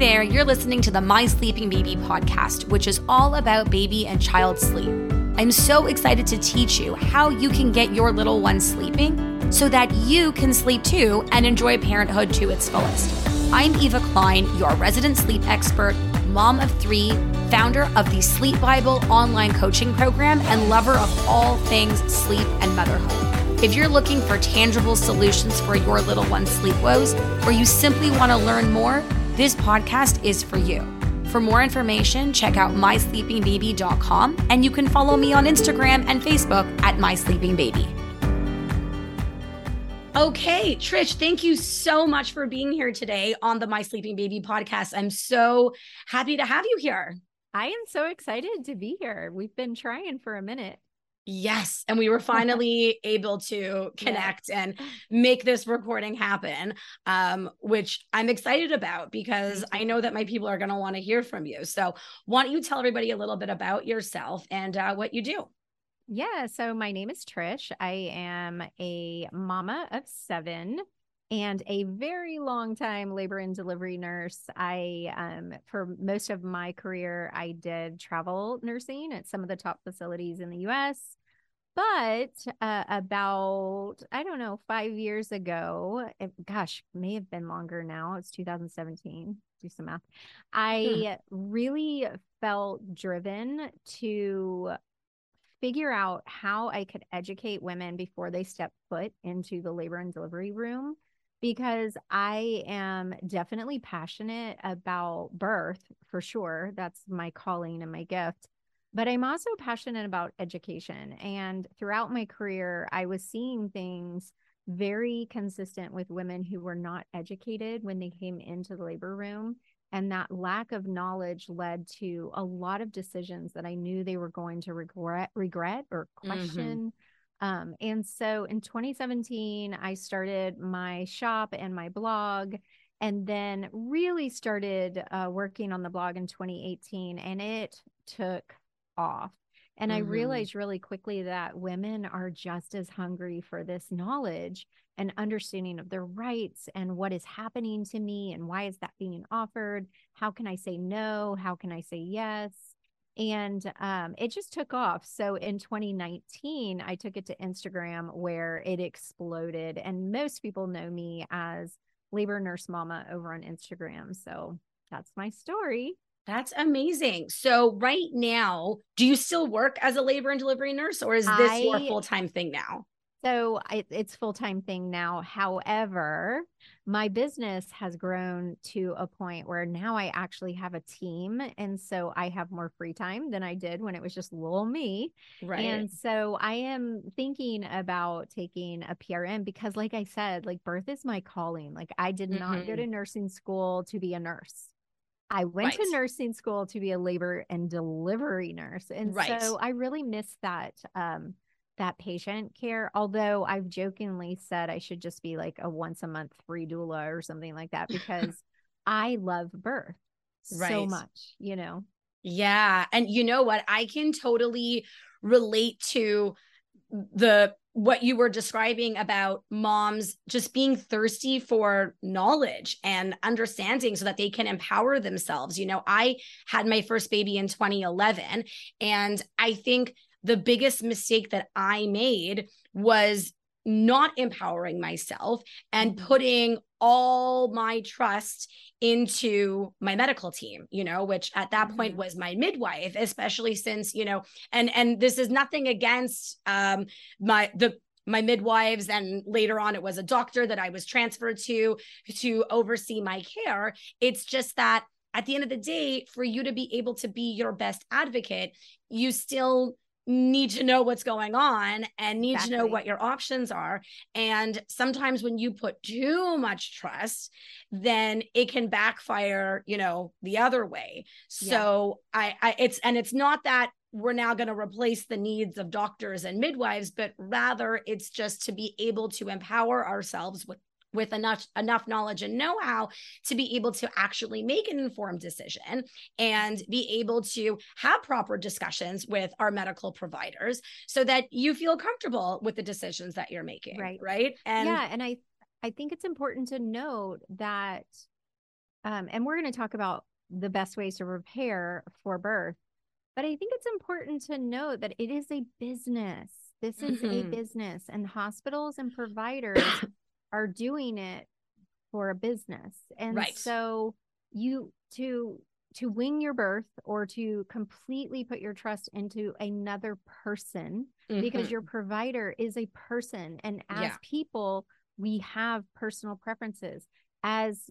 there, you're listening to the My Sleeping Baby podcast, which is all about baby and child sleep. I'm so excited to teach you how you can get your little one sleeping so that you can sleep too and enjoy parenthood to its fullest. I'm Eva Klein, your resident sleep expert, mom of three, founder of the Sleep Bible online coaching program, and lover of all things sleep and motherhood. If you're looking for tangible solutions for your little one's sleep woes, or you simply want to learn more, this podcast is for you. For more information, check out mysleepingbaby.com and you can follow me on Instagram and Facebook at mysleepingbaby. Okay, Trish, thank you so much for being here today on the My Sleeping Baby podcast. I'm so happy to have you here. I am so excited to be here. We've been trying for a minute. Yes. And we were finally able to connect yeah. and make this recording happen, um, which I'm excited about because I know that my people are going to want to hear from you. So, why don't you tell everybody a little bit about yourself and uh, what you do? Yeah. So, my name is Trish. I am a mama of seven and a very long time labor and delivery nurse. I, um, for most of my career, I did travel nursing at some of the top facilities in the US. But uh, about, I don't know, five years ago, it, gosh, may have been longer now. It's 2017. Do some math. I really felt driven to figure out how I could educate women before they step foot into the labor and delivery room because I am definitely passionate about birth for sure. That's my calling and my gift. But I'm also passionate about education. And throughout my career, I was seeing things very consistent with women who were not educated when they came into the labor room. And that lack of knowledge led to a lot of decisions that I knew they were going to regret, regret or mm-hmm. question. Mm-hmm um, and so in 2017, I started my shop and my blog, and then really started uh, working on the blog in 2018, and it took off. And mm-hmm. I realized really quickly that women are just as hungry for this knowledge and understanding of their rights and what is happening to me and why is that being offered? How can I say no? How can I say yes? and um, it just took off. So in 2019, I took it to Instagram where it exploded, and most people know me as labor nurse mama over on Instagram. So that's my story. That's amazing. So right now, do you still work as a labor and delivery nurse, or is this I, your full time thing now? So I, it's full time thing now. However, my business has grown to a point where now I actually have a team, and so I have more free time than I did when it was just little me. Right. And so I am thinking about taking a PRN because, like I said, like birth is my calling. Like I did not mm-hmm. go to nursing school to be a nurse. I went right. to nursing school to be a labor and delivery nurse. And right. so I really miss that um that patient care. Although I've jokingly said I should just be like a once a month free doula or something like that because I love birth right. so much, you know? Yeah. And you know what? I can totally relate to the what you were describing about moms just being thirsty for knowledge and understanding so that they can empower themselves. You know, I had my first baby in 2011 and I think the biggest mistake that I made was not empowering myself and mm-hmm. putting all my trust into my medical team you know which at that point mm-hmm. was my midwife especially since you know and and this is nothing against um my the my midwives and later on it was a doctor that I was transferred to to oversee my care it's just that at the end of the day for you to be able to be your best advocate you still need to know what's going on and need exactly. to know what your options are and sometimes when you put too much trust then it can backfire you know the other way so yeah. I, I it's and it's not that we're now going to replace the needs of doctors and midwives but rather it's just to be able to empower ourselves with with enough enough knowledge and know-how to be able to actually make an informed decision and be able to have proper discussions with our medical providers so that you feel comfortable with the decisions that you're making right right and yeah and i i think it's important to note that um, and we're going to talk about the best ways to prepare for birth. But I think it's important to note that it is a business. This is mm-hmm. a business, and hospitals and providers are doing it for a business. And right. so you to to wing your birth or to completely put your trust into another person mm-hmm. because your provider is a person and as yeah. people we have personal preferences as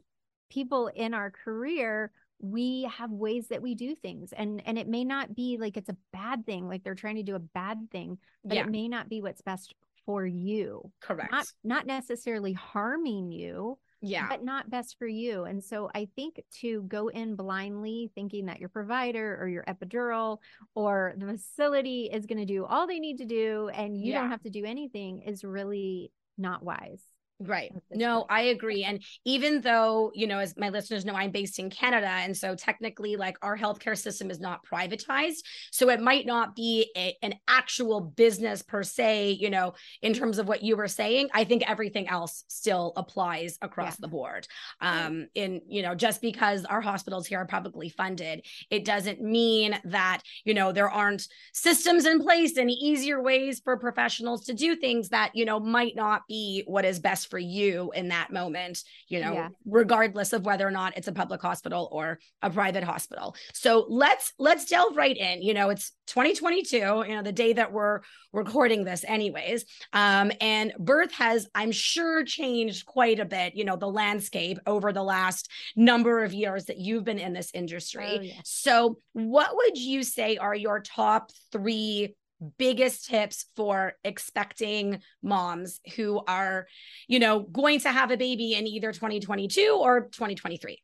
people in our career we have ways that we do things and and it may not be like it's a bad thing like they're trying to do a bad thing but yeah. it may not be what's best for you correct. not not necessarily harming you yeah. but not best for you. And so i think to go in blindly thinking that your provider or your epidural or the facility is going to do all they need to do and you yeah. don't have to do anything is really not wise Right. No, I agree. And even though, you know, as my listeners know, I'm based in Canada. And so technically, like our healthcare system is not privatized. So it might not be a, an actual business per se, you know, in terms of what you were saying. I think everything else still applies across yeah. the board. Um, in, you know, just because our hospitals here are publicly funded, it doesn't mean that, you know, there aren't systems in place and easier ways for professionals to do things that, you know, might not be what is best for you in that moment, you know, yeah. regardless of whether or not it's a public hospital or a private hospital. So let's let's delve right in. You know, it's 2022, you know, the day that we're recording this anyways. Um, and birth has, I'm sure, changed quite a bit, you know, the landscape over the last number of years that you've been in this industry. Oh, yeah. So what would you say are your top three biggest tips for expecting moms who are, you know, going to have a baby in either 2022 or 2023?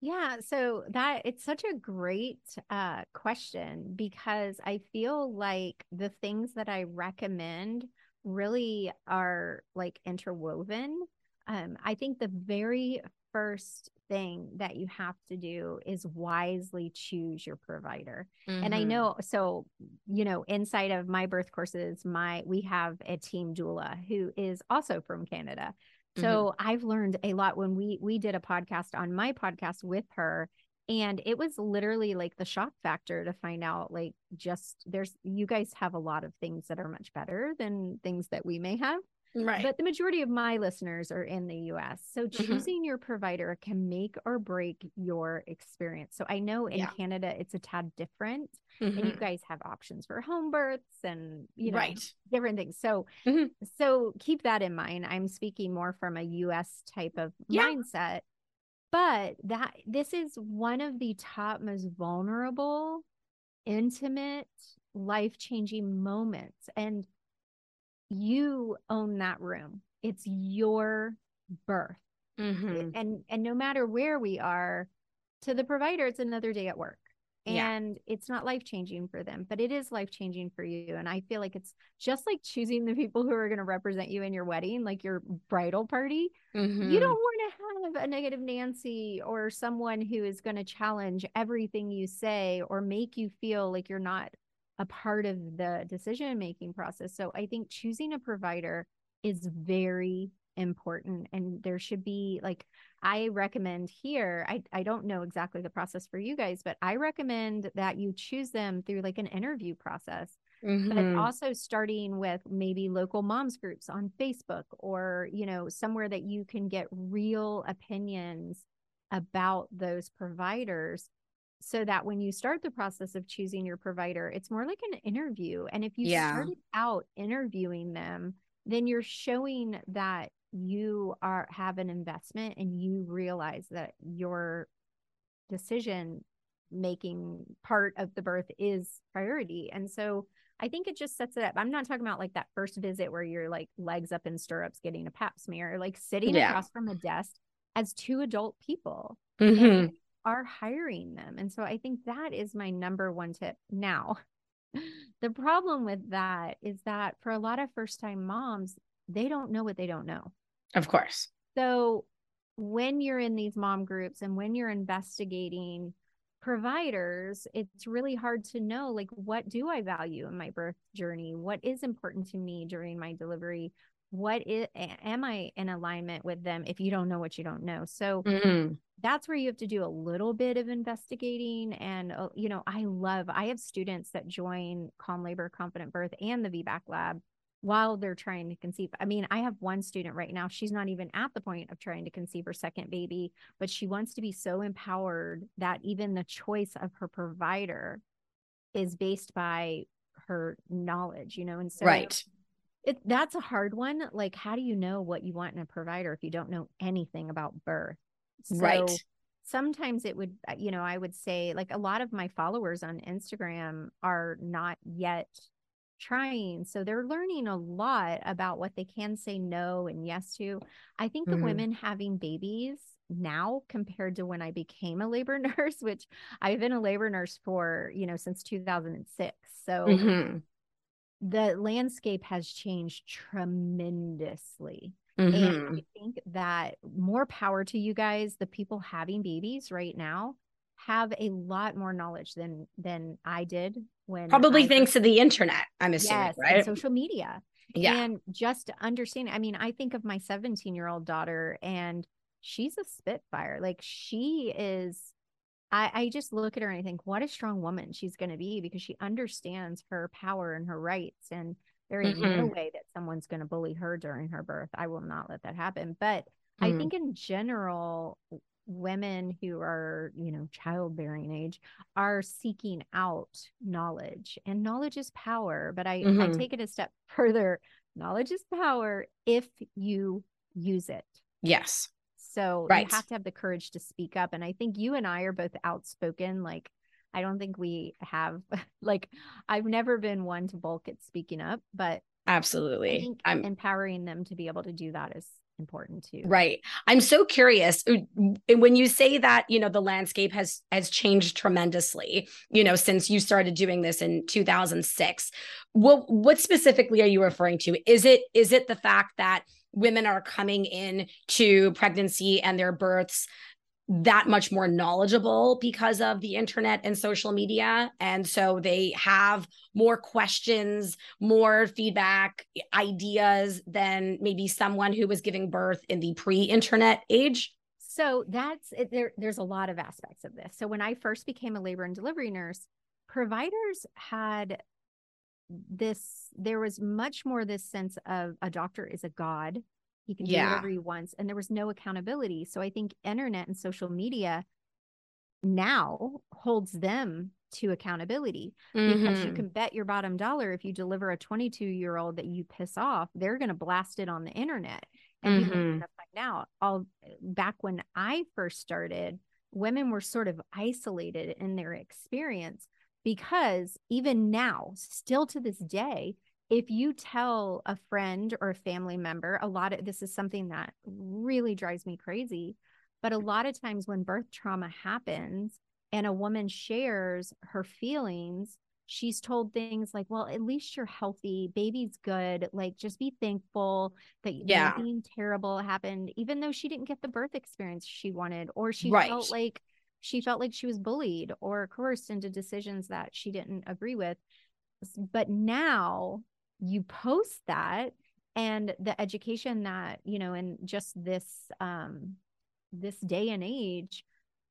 Yeah, so that it's such a great uh, question because I feel like the things that I recommend really are like interwoven. Um, I think the very first thing that you have to do is wisely choose your provider. Mm-hmm. And I mm-hmm. know so you know inside of my birth courses my we have a team doula who is also from Canada. So mm-hmm. I've learned a lot when we we did a podcast on my podcast with her and it was literally like the shock factor to find out like just there's you guys have a lot of things that are much better than things that we may have Right. But the majority of my listeners are in the US. So mm-hmm. choosing mm-hmm. your provider can make or break your experience. So I know in yeah. Canada it's a tad different mm-hmm. and you mm-hmm. guys have options for home births and you know right. different things. So mm-hmm. so keep that in mind. I'm speaking more from a US type of yeah. mindset. But that this is one of the top most vulnerable, intimate, life-changing moments and you own that room. It's your birth. Mm-hmm. And and no matter where we are, to the provider, it's another day at work. And yeah. it's not life changing for them, but it is life changing for you. And I feel like it's just like choosing the people who are going to represent you in your wedding, like your bridal party. Mm-hmm. You don't want to have a negative Nancy or someone who is going to challenge everything you say or make you feel like you're not a part of the decision making process. So I think choosing a provider is very important and there should be like I recommend here I I don't know exactly the process for you guys but I recommend that you choose them through like an interview process mm-hmm. but also starting with maybe local moms groups on Facebook or you know somewhere that you can get real opinions about those providers so that when you start the process of choosing your provider, it's more like an interview. And if you yeah. started out interviewing them, then you're showing that you are have an investment and you realize that your decision making part of the birth is priority. And so I think it just sets it up. I'm not talking about like that first visit where you're like legs up in stirrups getting a pap smear, like sitting yeah. across from a desk as two adult people. Mm-hmm are hiring them. And so I think that is my number one tip. Now, the problem with that is that for a lot of first time moms, they don't know what they don't know. Of course. So when you're in these mom groups and when you're investigating providers, it's really hard to know like what do I value in my birth journey? What is important to me during my delivery? What is am i in alignment with them if you don't know what you don't know so Mhm. that's where you have to do a little bit of investigating and uh, you know i love i have students that join calm labor confident birth and the vbac lab while they're trying to conceive i mean i have one student right now she's not even at the point of trying to conceive her second baby but she wants to be so empowered that even the choice of her provider is based by her knowledge you know and so right. It, that's a hard one like how do you know what you want in a provider if you don't know anything about birth so Right. sometimes it would uh, you know i would say like a lot of my followers on instagram are not yet trying so they're learning a lot about what they can say no and yes to i think the Mhm. women having babies now compared to when i became a labor nurse which i've been a labor nurse for you know since 2006 so Mhm. The landscape has changed tremendously. Mhm. And I think that more power to you guys, the people having babies right now have a lot more knowledge than than I did when Probably I thanks to the internet, I'm assuming, yes, and right? social media. yeah. And just to understand, I mean, I think of my 17 year old daughter and she's a spitfire. Like she is, I, I just look at her and I think, what a strong woman she's going to be because she understands her power and her rights. And there is no Mhm. way that someone's going to bully her during her birth. I will not let that happen. But I Mhm. think in general, women who are, you know, childbearing age are seeking out knowledge and knowledge is power. But I, I Mhm. take it a step further. Knowledge is power if you use it. Yes. So Right. you have to have the courage to speak up. And I think you and I are both outspoken. Like, I don't think we have, like, I've never been one to bulk at speaking up, but I Absolutely. think I'm empowering them to be able to do that is important too. Right. I'm so curious when you say that, you know, the landscape has has changed tremendously, you know, since you started doing this in 2006. What what specifically are you referring to? Is it is it the fact that women are coming in to pregnancy and their births that much more knowledgeable because of the internet and social media and so they have more questions more feedback ideas than maybe someone who was giving birth in the pre-internet age So that's there. There's a lot of aspects of this. So when I first became a labor and delivery nurse, providers had this. There was much more this sense of a doctor is a god. He can do Yeah. whatever he wants, and there was no accountability. So I think internet and social media now holds them to accountability because you Mhm. can bet your bottom dollar if you deliver a 22 year old that you piss off, they're going to blast it on the internet and Mhm. going to find out. All back when I first started, women were sort of isolated in their experience because even now, still to this day, if you tell a friend or a family member, a lot of this is something that really drives me crazy. But a lot of times when birth trauma happens and a woman shares her feelings, she's told things like, well, at least you're healthy, baby's good, like just be thankful that Yeah. nothing terrible happened, even though she didn't get the birth experience she wanted, or she Right. felt like she felt like she was bullied or coerced into decisions that she didn't agree with. But now you post that and the education that, you know, in just this um this day and age,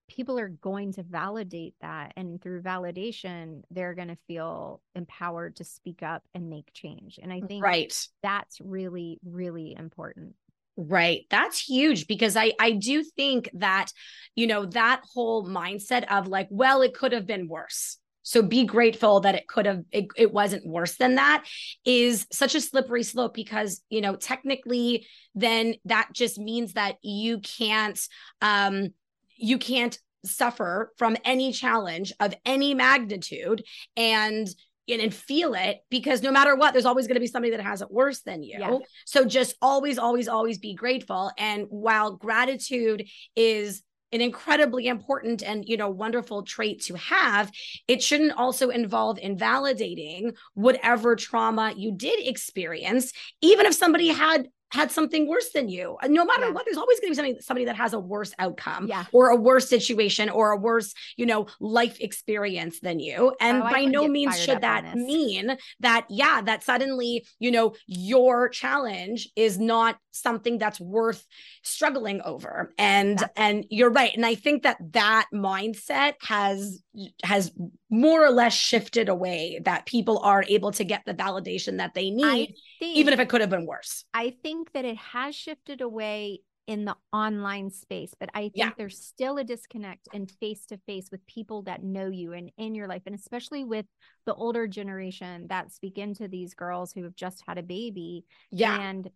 people are going to validate that. And through validation, they're going to feel empowered to speak up and make change. And I think right that's really, really important. Right. That's huge because I I do think that you know that whole mindset of like well it could have been worse. So be grateful that it could have it, it wasn't worse than that is such a slippery slope because you know technically then that just means that you can't um you can't suffer from any challenge of any magnitude and and, and feel it because no matter what there's always going to be somebody that has it worse than you. Yeah. So just always, always, always be grateful. And while gratitude is an incredibly important and you know wonderful trait to have it shouldn't also involve invalidating whatever trauma you did experience even if somebody had had something worse than you. Uh, no matter Yeah. what, there's always going to be somebody somebody that has a worse outcome Yeah. or a worse situation or a worse, you know, life experience than you. And Oh, by no means should that mean that, yeah, that suddenly, you know, your challenge is not something that's worth struggling over. And Yeah. and you're right. And I think that that mindset has has more or less shifted away that people are able to get the validation that they need, think even if it could have been worse. I think that it has shifted away in the online space, but I think Yeah. there's still a disconnect in face to face with people that know you and in your life, and especially with the older generation that speak into these girls who have just had a baby. Yeah. And,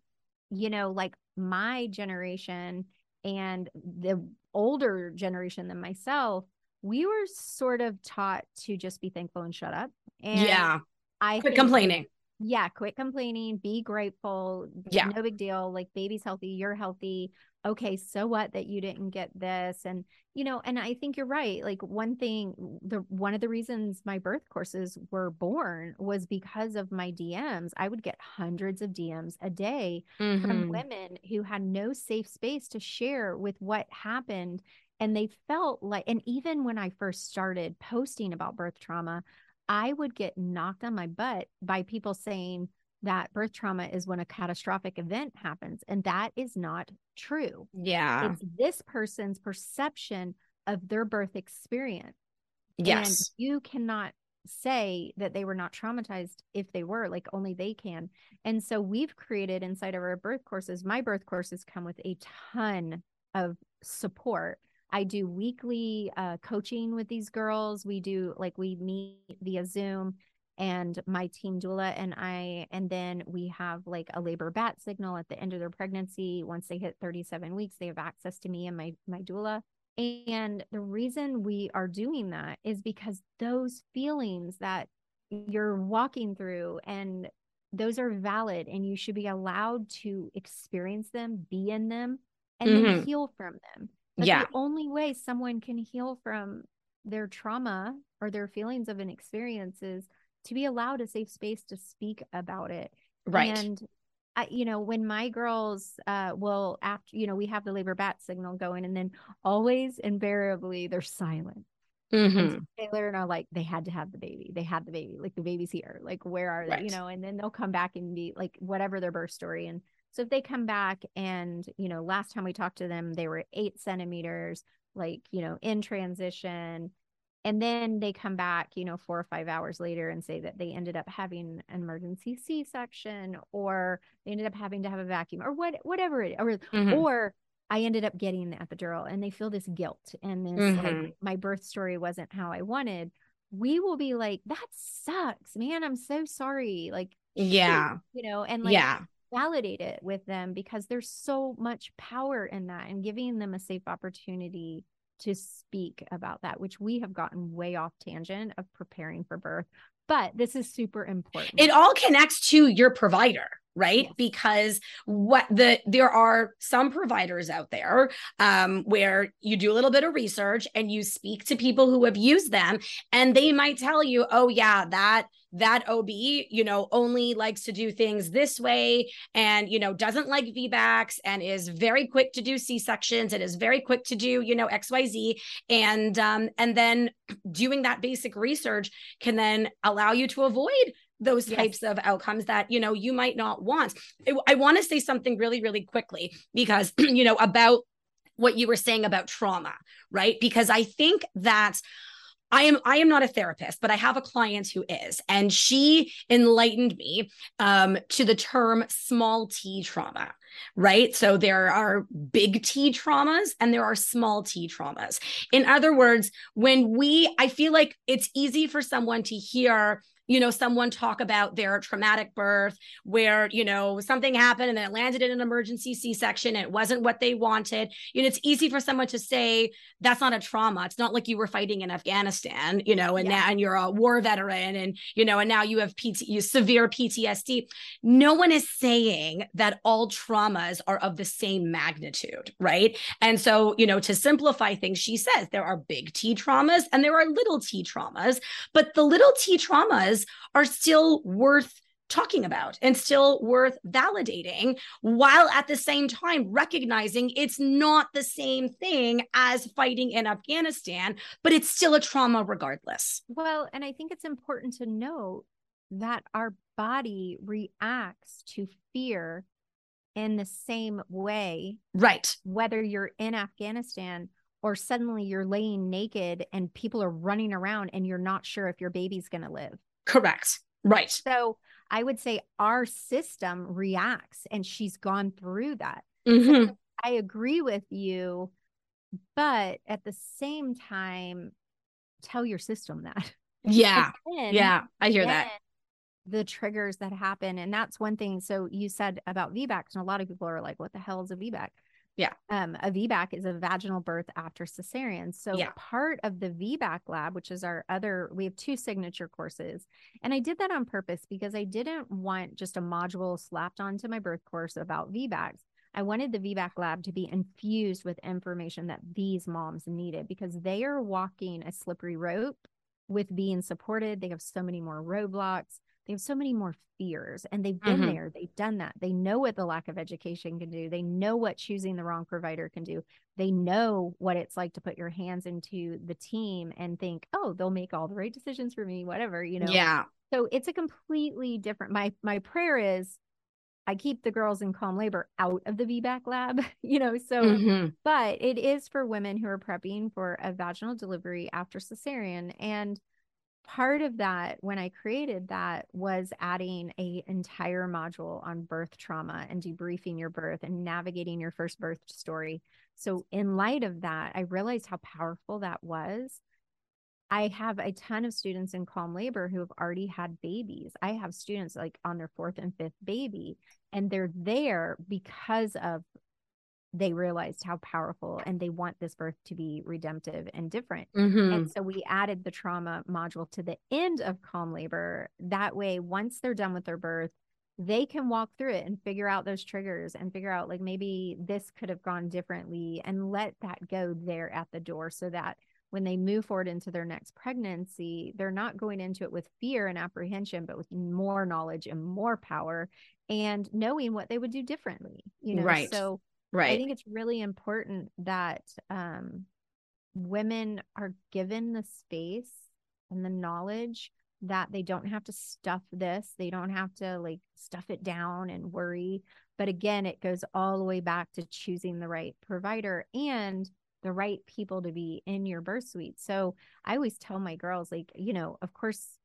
you know, like my generation and the older generation than myself, we were sort of taught to just be thankful and shut up. And yeah. I Quit complaining. yeah, quit complaining, be grateful. Yeah. No big deal. Like baby's healthy, you're healthy. Okay, so what that you didn't get this and you know, and I think you're right. Like one thing the one of the reasons my birth courses were born was because of my DMs. I would get hundreds of DMs a day Mhm. from women who had no safe space to share with what happened and they felt like and even when I first started posting about birth trauma, I would get knocked on my butt by people saying that birth trauma is when a catastrophic event happens and that is not true. Yeah. It's this person's perception of their birth experience. Yes. And you cannot say that they were not traumatized if they were, like only they can. And so we've created inside of our birth courses, my birth courses come with a ton of support. I do weekly uh, coaching with these girls. We do like we meet via Zoom and my team doula and I, and then we have like a labor bat signal at the end of their pregnancy. Once they hit 37 weeks, they have access to me and my my doula. And the reason we are doing that is because those feelings that you're walking through and those are valid and you should be allowed to experience them, be in them, and then Mhm. heal from them. But Yeah. the only way someone can heal from their trauma or their feelings of an experience is to be allowed a safe space to speak about it. Right. And I, you know, when my girls uh will after, you know, we have the labor bat signal going and then always invariably they're silent. Mhm. And Taylor and I are like, they had to have the baby. They had the baby. Like the baby's here. Like, where are they? Right. You know, and then they'll come back and be like, whatever their birth story. And so if they come back and, you know, last time we talked to them, they were eight centimeters, like, you know, in transition. And then they come back, you know, four or five hours later and say that they ended up having an emergency C section or they ended up having to have a vacuum or what, whatever it or Mhm. or I ended up getting the epidural and they feel this guilt and this like Mhm. my birth story wasn't how I wanted. We will be like, that sucks, man. I'm so sorry. Like, shoot," Yeah. you know, and like yeah. Validate it with them because there's so much power in that and giving them a safe opportunity to speak about that, which we have gotten way off tangent of preparing for birth. But this is super important. It all connects to your provider, right? Because what the there are some providers out there um, where you do a little bit of research and you speak to people who have used them, and they might tell you, "Oh yeah, that that OB, you know, only likes to do things this way, and you know, doesn't like VBACs, and is very quick to do C sections, and is very quick to do, you know, X Y Z, and um, and then doing that basic research can then allow you to avoid those Yes. types of outcomes that you know you might not want i, I want to say something really really quickly because you know about what you were saying about trauma right because i think that I am I am not a therapist, but I have a client who is, and she enlightened me um, to the term small T trauma. Right. So there are big T traumas and there are small T traumas. In other words, when we, I feel like it's easy for someone to hear, you know, someone talk about their traumatic birth where, you know, something happened and then it landed in an emergency C section and it wasn't what they wanted. You know, it's easy for someone to say, that's not a trauma. It's not like you were fighting in Afghanistan, you know, and Yeah. now and you're a war veteran and, you know, and now you have PT, you severe PTSD. No one is saying that all traumas are of the same magnitude, right? And so, you know, to simplify things, she says there are big T traumas and there are little T traumas, but the little T traumas are still worth talking about and still worth validating while at the same time recognizing it's not the same thing as fighting in Afghanistan, but it's still a trauma regardless. Well, and I think it's important to note that our body reacts to fear in the same way. Right. Whether you're in Afghanistan or suddenly you're laying naked and people are running around and you're not sure if your baby's going to live. Correct. Right. So I would say our system reacts and she's gone through that. Mm-hmm. So I agree with you, but at the same time, tell your system that. Yeah. Then, yeah. I hear that. The triggers that happen. And that's one thing. So you said about VBAC, and a lot of people are like, what the hell is a VBAC? Yeah. Um, a VBAC is a vaginal birth after cesarean. So yeah. part of the VBAC lab, which is our other, we have two signature courses. And I did that on purpose because I didn't want just a module slapped onto my birth course about VBACs. I wanted the VBAC lab to be infused with information that these moms needed because they are walking a slippery rope with being supported. They have so many more roadblocks they have so many more fears and they've been mm-hmm. there they've done that they know what the lack of education can do they know what choosing the wrong provider can do they know what it's like to put your hands into the team and think oh they'll make all the right decisions for me whatever you know yeah so it's a completely different my my prayer is I keep the girls in calm labor out of the VBAC lab, you know. So, mm-hmm. but it is for women who are prepping for a vaginal delivery after cesarean. And part of that when i created that was adding a entire module on birth trauma and debriefing your birth and navigating your first birth story. So in light of that i realized how powerful that was. I have a ton of students in calm labor who have already had babies. I have students like on their fourth and fifth baby and they're there because of they realized how powerful and they want this birth to be redemptive and different. Mm-hmm. And so we added the trauma module to the end of calm labor. That way, once they're done with their birth, they can walk through it and figure out those triggers and figure out like maybe this could have gone differently and let that go there at the door so that when they move forward into their next pregnancy, they're not going into it with fear and apprehension, but with more knowledge and more power and knowing what they would do differently, you know? Right. So Right. I think it's really important that um, women are given the space and the knowledge that they don't have to stuff this, they don't have to like stuff it down and worry. But again, it goes all the way back to choosing the right provider and the right people to be in your birth suite. So I always tell my girls, like, you know, of course,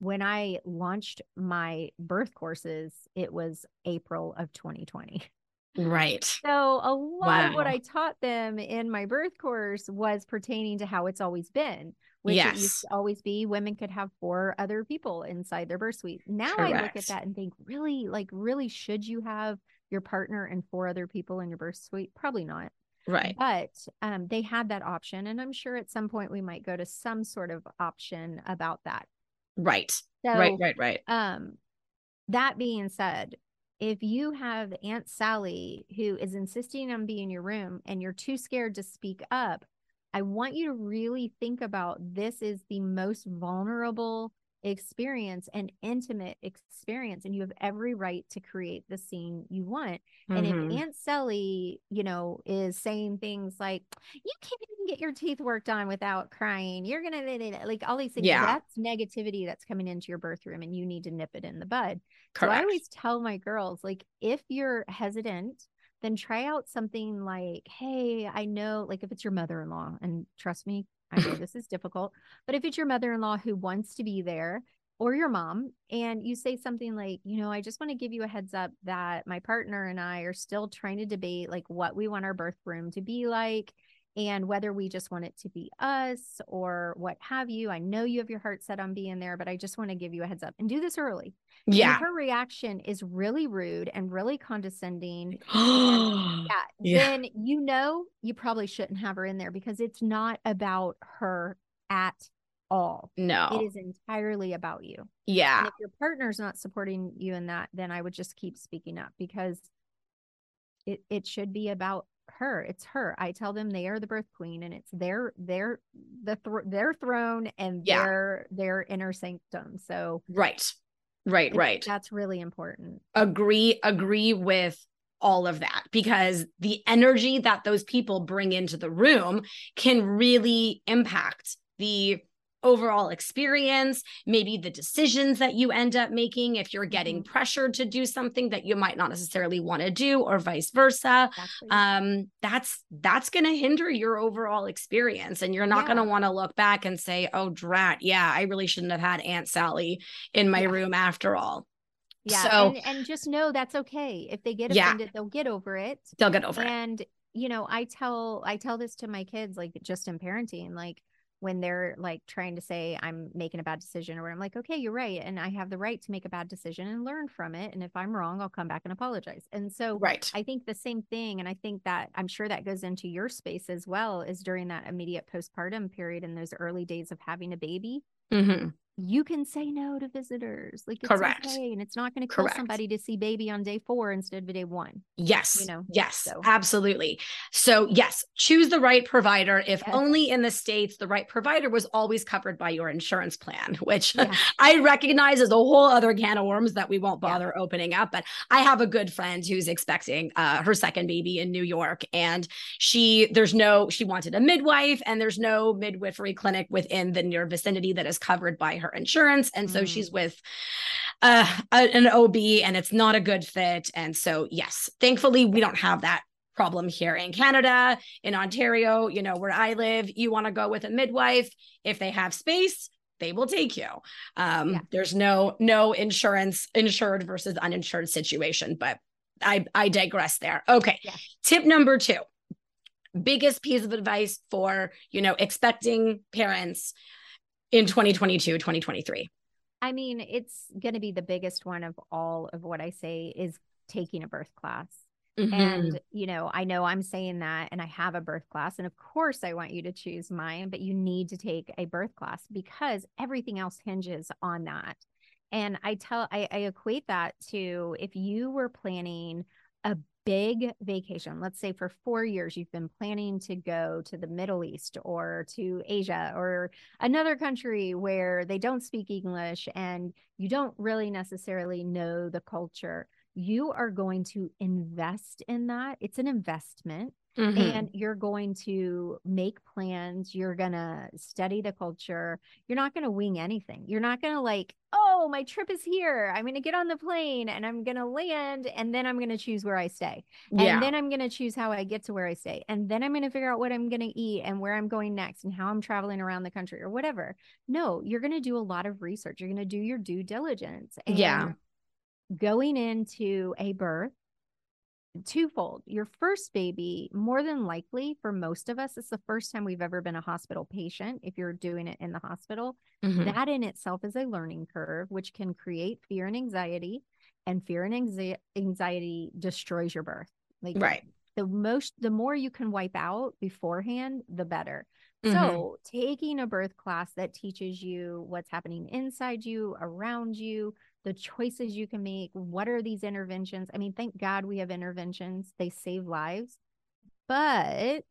when I launched my birth courses, it was April of 2020. Right. So a lot wow. of what I taught them in my birth course was pertaining to how it's always been, which yes. it used to always be women could have four other people inside their birth suite. Now Correct. I look at that and think, really, like, really, should you have your partner and four other people in your birth suite? Probably not. Right. But um, they had that option. And I'm sure at some point we might go to some sort of option about that. Right. So, right, right, right. Um, that being said, if you have Aunt Sally who is insisting on being in your room and you're too scared to speak up, I want you to really think about this is the most vulnerable experience and intimate experience and you have every right to create the scene you want mm-hmm. and if mm-hmm. aunt sally you know is saying things like you can't even get your teeth worked on without crying you're gonna like all these things yeah. that's negativity that's coming into your birth room and you need to nip it in the bud Correct. so i always tell my girls like if you're hesitant then try out something like hey i know like if it's your mother-in-law and trust me I know this is difficult, but if it's your mother in law who wants to be there or your mom, and you say something like, you know, I just want to give you a heads up that my partner and I are still trying to debate like what we want our birth room to be like and whether we just want it to be us or what have you. I know you have your heart set on being there, but I just want to give you a heads up and do this early. Yeah. her reaction is really rude and really condescending. and, yeah, yeah. Then you know you probably shouldn't have her in there because it's not about her at all. No. It is entirely about you. Yeah. And if your partner's not supporting you in that, then I would just keep speaking up because it, it should be about her it's her. I tell them they are the birth queen and it's their their the th- their throne and yeah. their their inner sanctum. So right. Right right. that's really important. Agree agree with all of that because the energy that those people bring into the room can really impact the overall experience, maybe the decisions that you end up making if you're getting mm-hmm. pressured to do something that you might not necessarily want to do or vice versa. Exactly. Um that's that's going to hinder your overall experience and you're not yeah. going to want to look back and say, "Oh drat, yeah, I really shouldn't have had Aunt Sally in my yeah. room after all." Yeah. So, and, and just know that's okay. If they get offended, yeah. they'll get over it. They'll get over and, it. And you know, I tell I tell this to my kids like just in parenting, like when they're like trying to say I'm making a bad decision or I'm like, okay, you're right. And I have the right to make a bad decision and learn from it. And if I'm wrong, I'll come back and apologize. And so right. I think the same thing. And I think that I'm sure that goes into your space as well is during that immediate postpartum period in those early days of having a baby. Mm-hmm you can say no to visitors. Like it's correct, okay, and it's not going to kill correct. somebody to see baby on day four instead of day one. Yes, you know, yes, so. absolutely. So yes, choose the right provider. If yes. only in the states, the right provider was always covered by your insurance plan, which yeah. I recognize as a whole other can of worms that we won't bother yeah. opening up. But I have a good friend who's expecting uh, her second baby in New York, and she there's no she wanted a midwife, and there's no midwifery clinic within the near vicinity that is covered by her insurance. And so mm. she's with uh, an OB and it's not a good fit. And so, yes, thankfully, we don't have that problem here in Canada, in Ontario, you know, where I live. You want to go with a midwife if they have space they will take you. Um, yeah. There's no no insurance insured versus uninsured situation, but I I digress there. Okay, yeah. tip number two, biggest piece of advice for you know expecting parents in 2022, 2023? I mean, it's going to be the biggest one of all of what I say is taking a birth class. Mm-hmm. And, you know, I know I'm saying that and I have a birth class. And of course, I want you to choose mine, but you need to take a birth class because everything else hinges on that. And I tell, I, I equate that to if you were planning a big vacation, let's say for four years, you've been planning to go to the Middle East or to Asia or another country where they don't speak English and you don't really necessarily know the culture, you are going to invest in that. It's an investment. Mm-hmm. and you're going to make plans you're going to study the culture you're not going to wing anything you're not going to like oh my trip is here i'm going to get on the plane and i'm going to land and then i'm going to choose where i stay yeah. and then i'm going to choose how i get to where i stay and then i'm going to figure out what i'm going to eat and where i'm going next and how i'm traveling around the country or whatever no you're going to do a lot of research you're going to do your due diligence and yeah going into a birth twofold. Your first baby, more than likely for most of us, it's the first time we've ever been a hospital patient. If you're doing it in the hospital, mm-hmm. that in itself is a learning curve, which can create fear and anxiety. And fear and anxi- anxiety destroys your birth. Like right. The most, the more you can wipe out beforehand, the better. Mm-hmm. So, taking a birth class that teaches you what's happening inside you, around you, the choices you can make. What are these interventions? I mean, thank God we have interventions, they save lives. But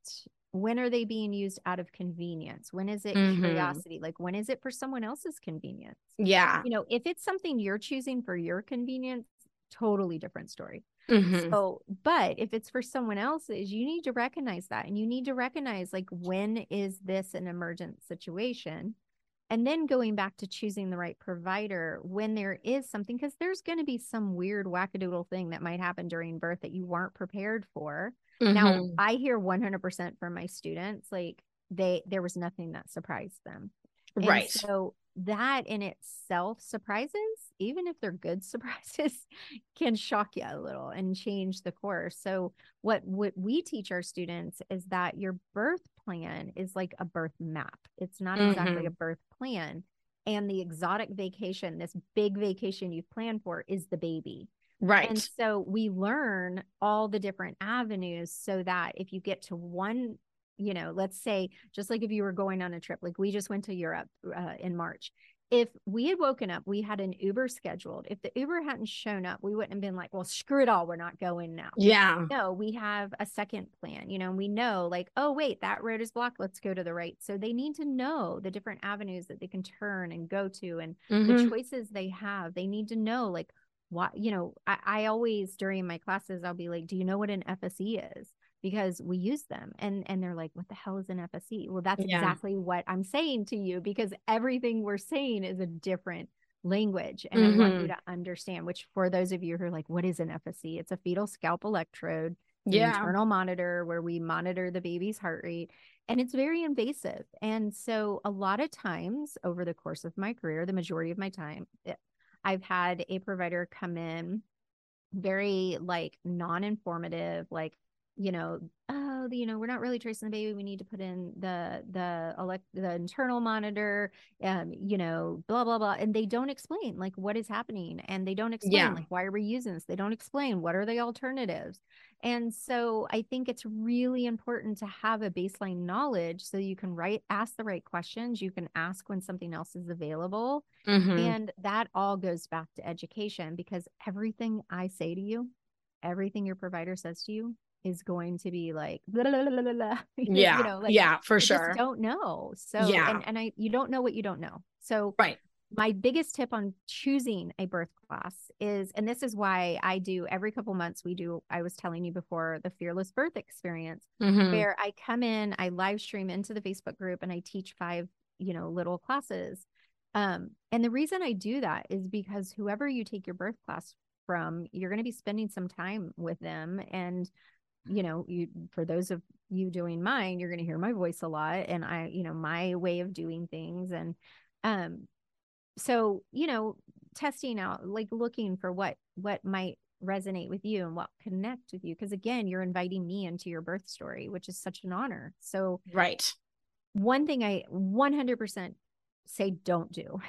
when are they being used out of convenience? When is it mm-hmm. curiosity? Like, when is it for someone else's convenience? Yeah. You know, if it's something you're choosing for your convenience, totally different story. Mm-hmm. So, but if it's for someone else's, you need to recognize that and you need to recognize like when is this an emergent situation? And then going back to choosing the right provider when there is something, because there's going to be some weird wackadoodle thing that might happen during birth that you weren't prepared for. Mm-hmm. Now, I hear 100% from my students, like they, there was nothing that surprised them. And right. So that in itself surprises, even if they're good surprises, can shock you a little and change the course. So what what we teach our students is that your birth plan is like a birth map. It's not exactly mm-hmm. a birth plan. And the exotic vacation, this big vacation you've planned for, is the baby. Right. And so we learn all the different avenues so that if you get to one you know, let's say just like if you were going on a trip, like we just went to Europe uh, in March. If we had woken up, we had an Uber scheduled. If the Uber hadn't shown up, we wouldn't have been like, well, screw it all. We're not going now. Yeah. No, we have a second plan, you know, and we know like, oh, wait, that road is blocked. Let's go to the right. So they need to know the different avenues that they can turn and go to and Mhm. the choices they have. They need to know like why, you know, I, I always during my classes, I'll be like, do you know what an FSE is? Because we use them and and they're like, what the hell is an FSE? Well, that's Yeah. exactly what I'm saying to you because everything we're saying is a different language. And I want Mm-hmm. you to understand, which for those of you who are like, what is an FSE? It's a fetal scalp electrode Yeah. internal monitor where we monitor the baby's heart rate and it's very invasive and so a lot of times over the course of my career the majority of my time eh, i've had a provider come in very like non-informative like you know oh you know we're not really tracing the baby we need to put in the the elect the internal monitor um you know blah blah blah and they don't explain like what is happening and they don't explain Yeah. like why are we using this they don't explain what are the alternatives and so I think it's really important to have a baseline knowledge so you can write ask the right questions. You can ask when something else is available. Mhm. And that all goes back to education because everything I say to you, everything your provider says to you is going to be like blah, blah, blah, yeah. you know, like yeah, for you sure. don't know. So Yeah. and, and I you don't know what you don't know. So Right. my biggest tip on choosing a birth class is and this is why I do every couple months we do I was telling you before the fearless birth experience Mhm. where I come in, I live stream into the Facebook group and I teach five, you know, little classes. Um, and the reason I do that is because whoever you take your birth class from, you're going to be spending some time with them. And, you know, you for those of you doing mine, you're going to hear my voice a lot and I, you know, my way of doing things. And um, so, you know, testing out, like looking for what what might resonate with you and what connect with you because again you're inviting me into your birth story which is such an honor so Right. one thing i 100% say don't do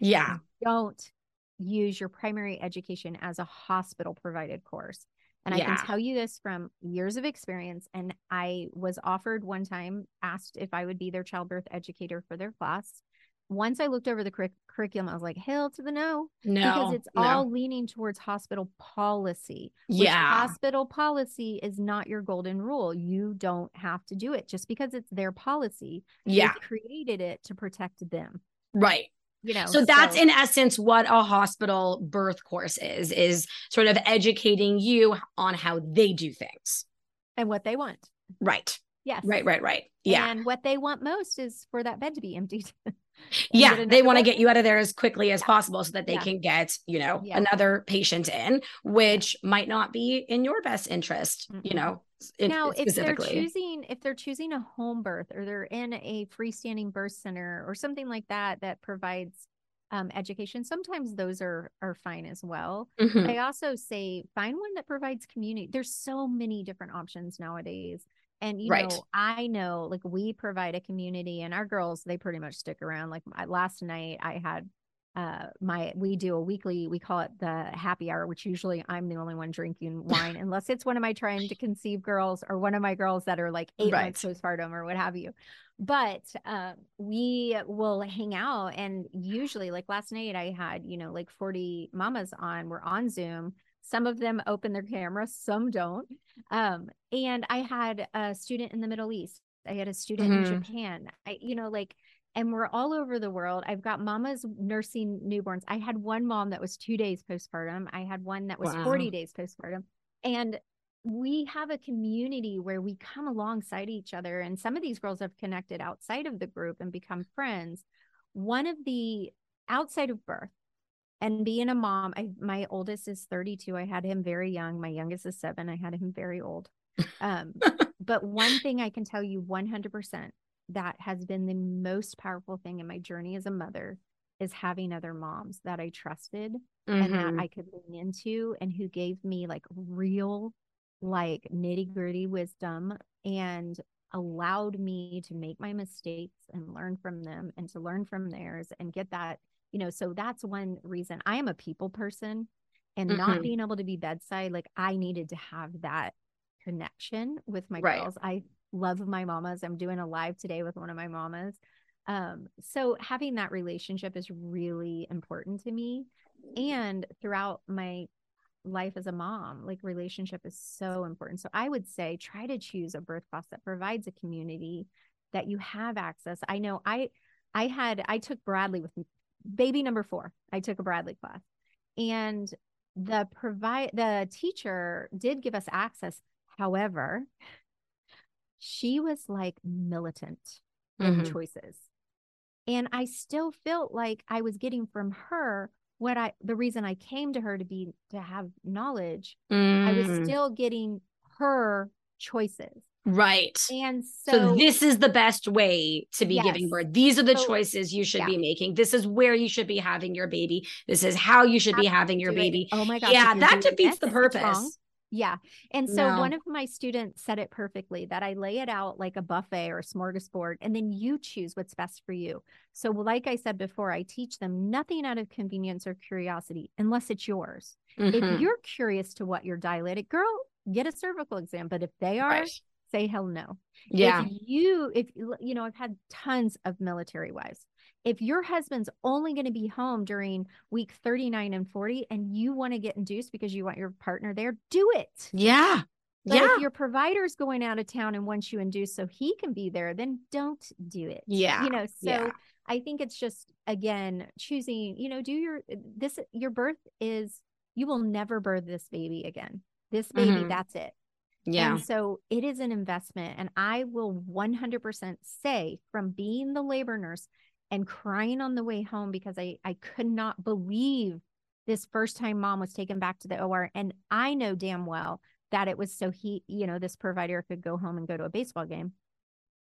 Yeah. don't use your primary education as a hospital provided course and i can tell you this from years of experience and i was offered one time asked if i would be their childbirth educator for their class once i looked over the curric- curriculum i was like hell to the no No. because it's no. all leaning towards hospital policy. which Yeah. hospital policy is not your golden rule. You don't have to do it just because it's their policy. Yeah. They created it to protect them. Right. You know. So that's in essence what a hospital birth course is, is sort of educating you on how they do things. and what they want. Right. Yes. Right. Right. Right. Yeah. And what they want most is for that bed to be emptied. yeah. They want to get you out of there as quickly as Yeah. possible so that they Yeah. can get, you know, Yeah. another patient in, which might not be in your best interest, you Mm-mm. know, now if they're choosing if they're choosing a home birth or they're in a freestanding birth center or something like that that provides um, education sometimes those are are fine as well Mhm. I also say find one that provides community. There's so many different options nowadays. And you Right. know, I know like we provide a community and our girls, they pretty much stick around. Like my, last night I had uh my we do a weekly we call it the happy hour which usually i'm the only one drinking wine unless it's one of my trying to conceive girls or one of my girls that are like eight Right. months postpartum or what have you but um we will hang out and usually like last night i had you know like 40 mamas on we're on zoom some of them open their cameras some don't. Um and i had a student in the middle east. I had a student Mhm. in japan. I you know like and we're all over the world. I've got mamas nursing newborns. I had one mom that was two days postpartum. I had one that was 40 days postpartum. And we have a community where we come alongside each other and some of these girls have connected outside of the group and become friends. One of the outside of birth and being a mom I, my oldest is 32 i had him very young. My youngest is seven. I had him very old. Um, but one thing i can tell you 100% that has been the most powerful thing in my journey as a mother is having other moms that i trusted and Mhm. that I could lean into and who gave me like real, like nitty gritty wisdom and allowed me to make my mistakes and learn from them and to learn from theirs and get that, you know. So that's one reason I am a people person and not Mhm. being able to be bedside. Like I needed to have that connection with my Right. girls. I love my mamas. I'm doing a live today with one of my mamas Um, so having that relationship is really important to me. And throughout my life as a mom, like relationship is so important. So I would say try to choose a birth class that provides a community that you have access. I know I I had I took Bradley with baby number 4. I took a Bradley class. And the provide the teacher did give us access. However, she was like militant in mm-hmm. choices. And I still felt like I was getting from her what I the reason I came to her to be to have knowledge. Mm. I was mm. still getting her choices. Right. And so, so, this is the best way to be yes. giving birth. These are the so, choices you should yeah. be making. This is where you should be having your baby. This is how you should be having your baby. It. Oh my God. Yeah, that defeats the purpose. Yeah. And so no. one of my students said it perfectly that I lay it out like a buffet or a smorgasbord, and then you choose what's best for you. So, like I said before, I teach them nothing out of convenience or curiosity unless it's yours. Mm-hmm. If you're curious to what you're dilated, girl, get a cervical exam. But if they are, right. Say hell no. Yeah. If you, if you know, I've had tons of military wives if your husband's only going to be home during week 39 and 40 and you want to get induced because you want your partner there, do it. Yeah. But yeah. if your provider's going out of town and wants you induced so he can be there, then don't do it. Yeah. You know, so yeah. I think it's just again choosing, you know, do your this your birth is you will never birth this baby again. This baby, mm-hmm. that's it. Yeah. And so it is an investment. And I will 100% say from being the labor nurse and crying on the way home because I, I could not believe this first time mom was taken back to the OR. And I know damn well that it was so he, you know, this provider could go home and go to a baseball game.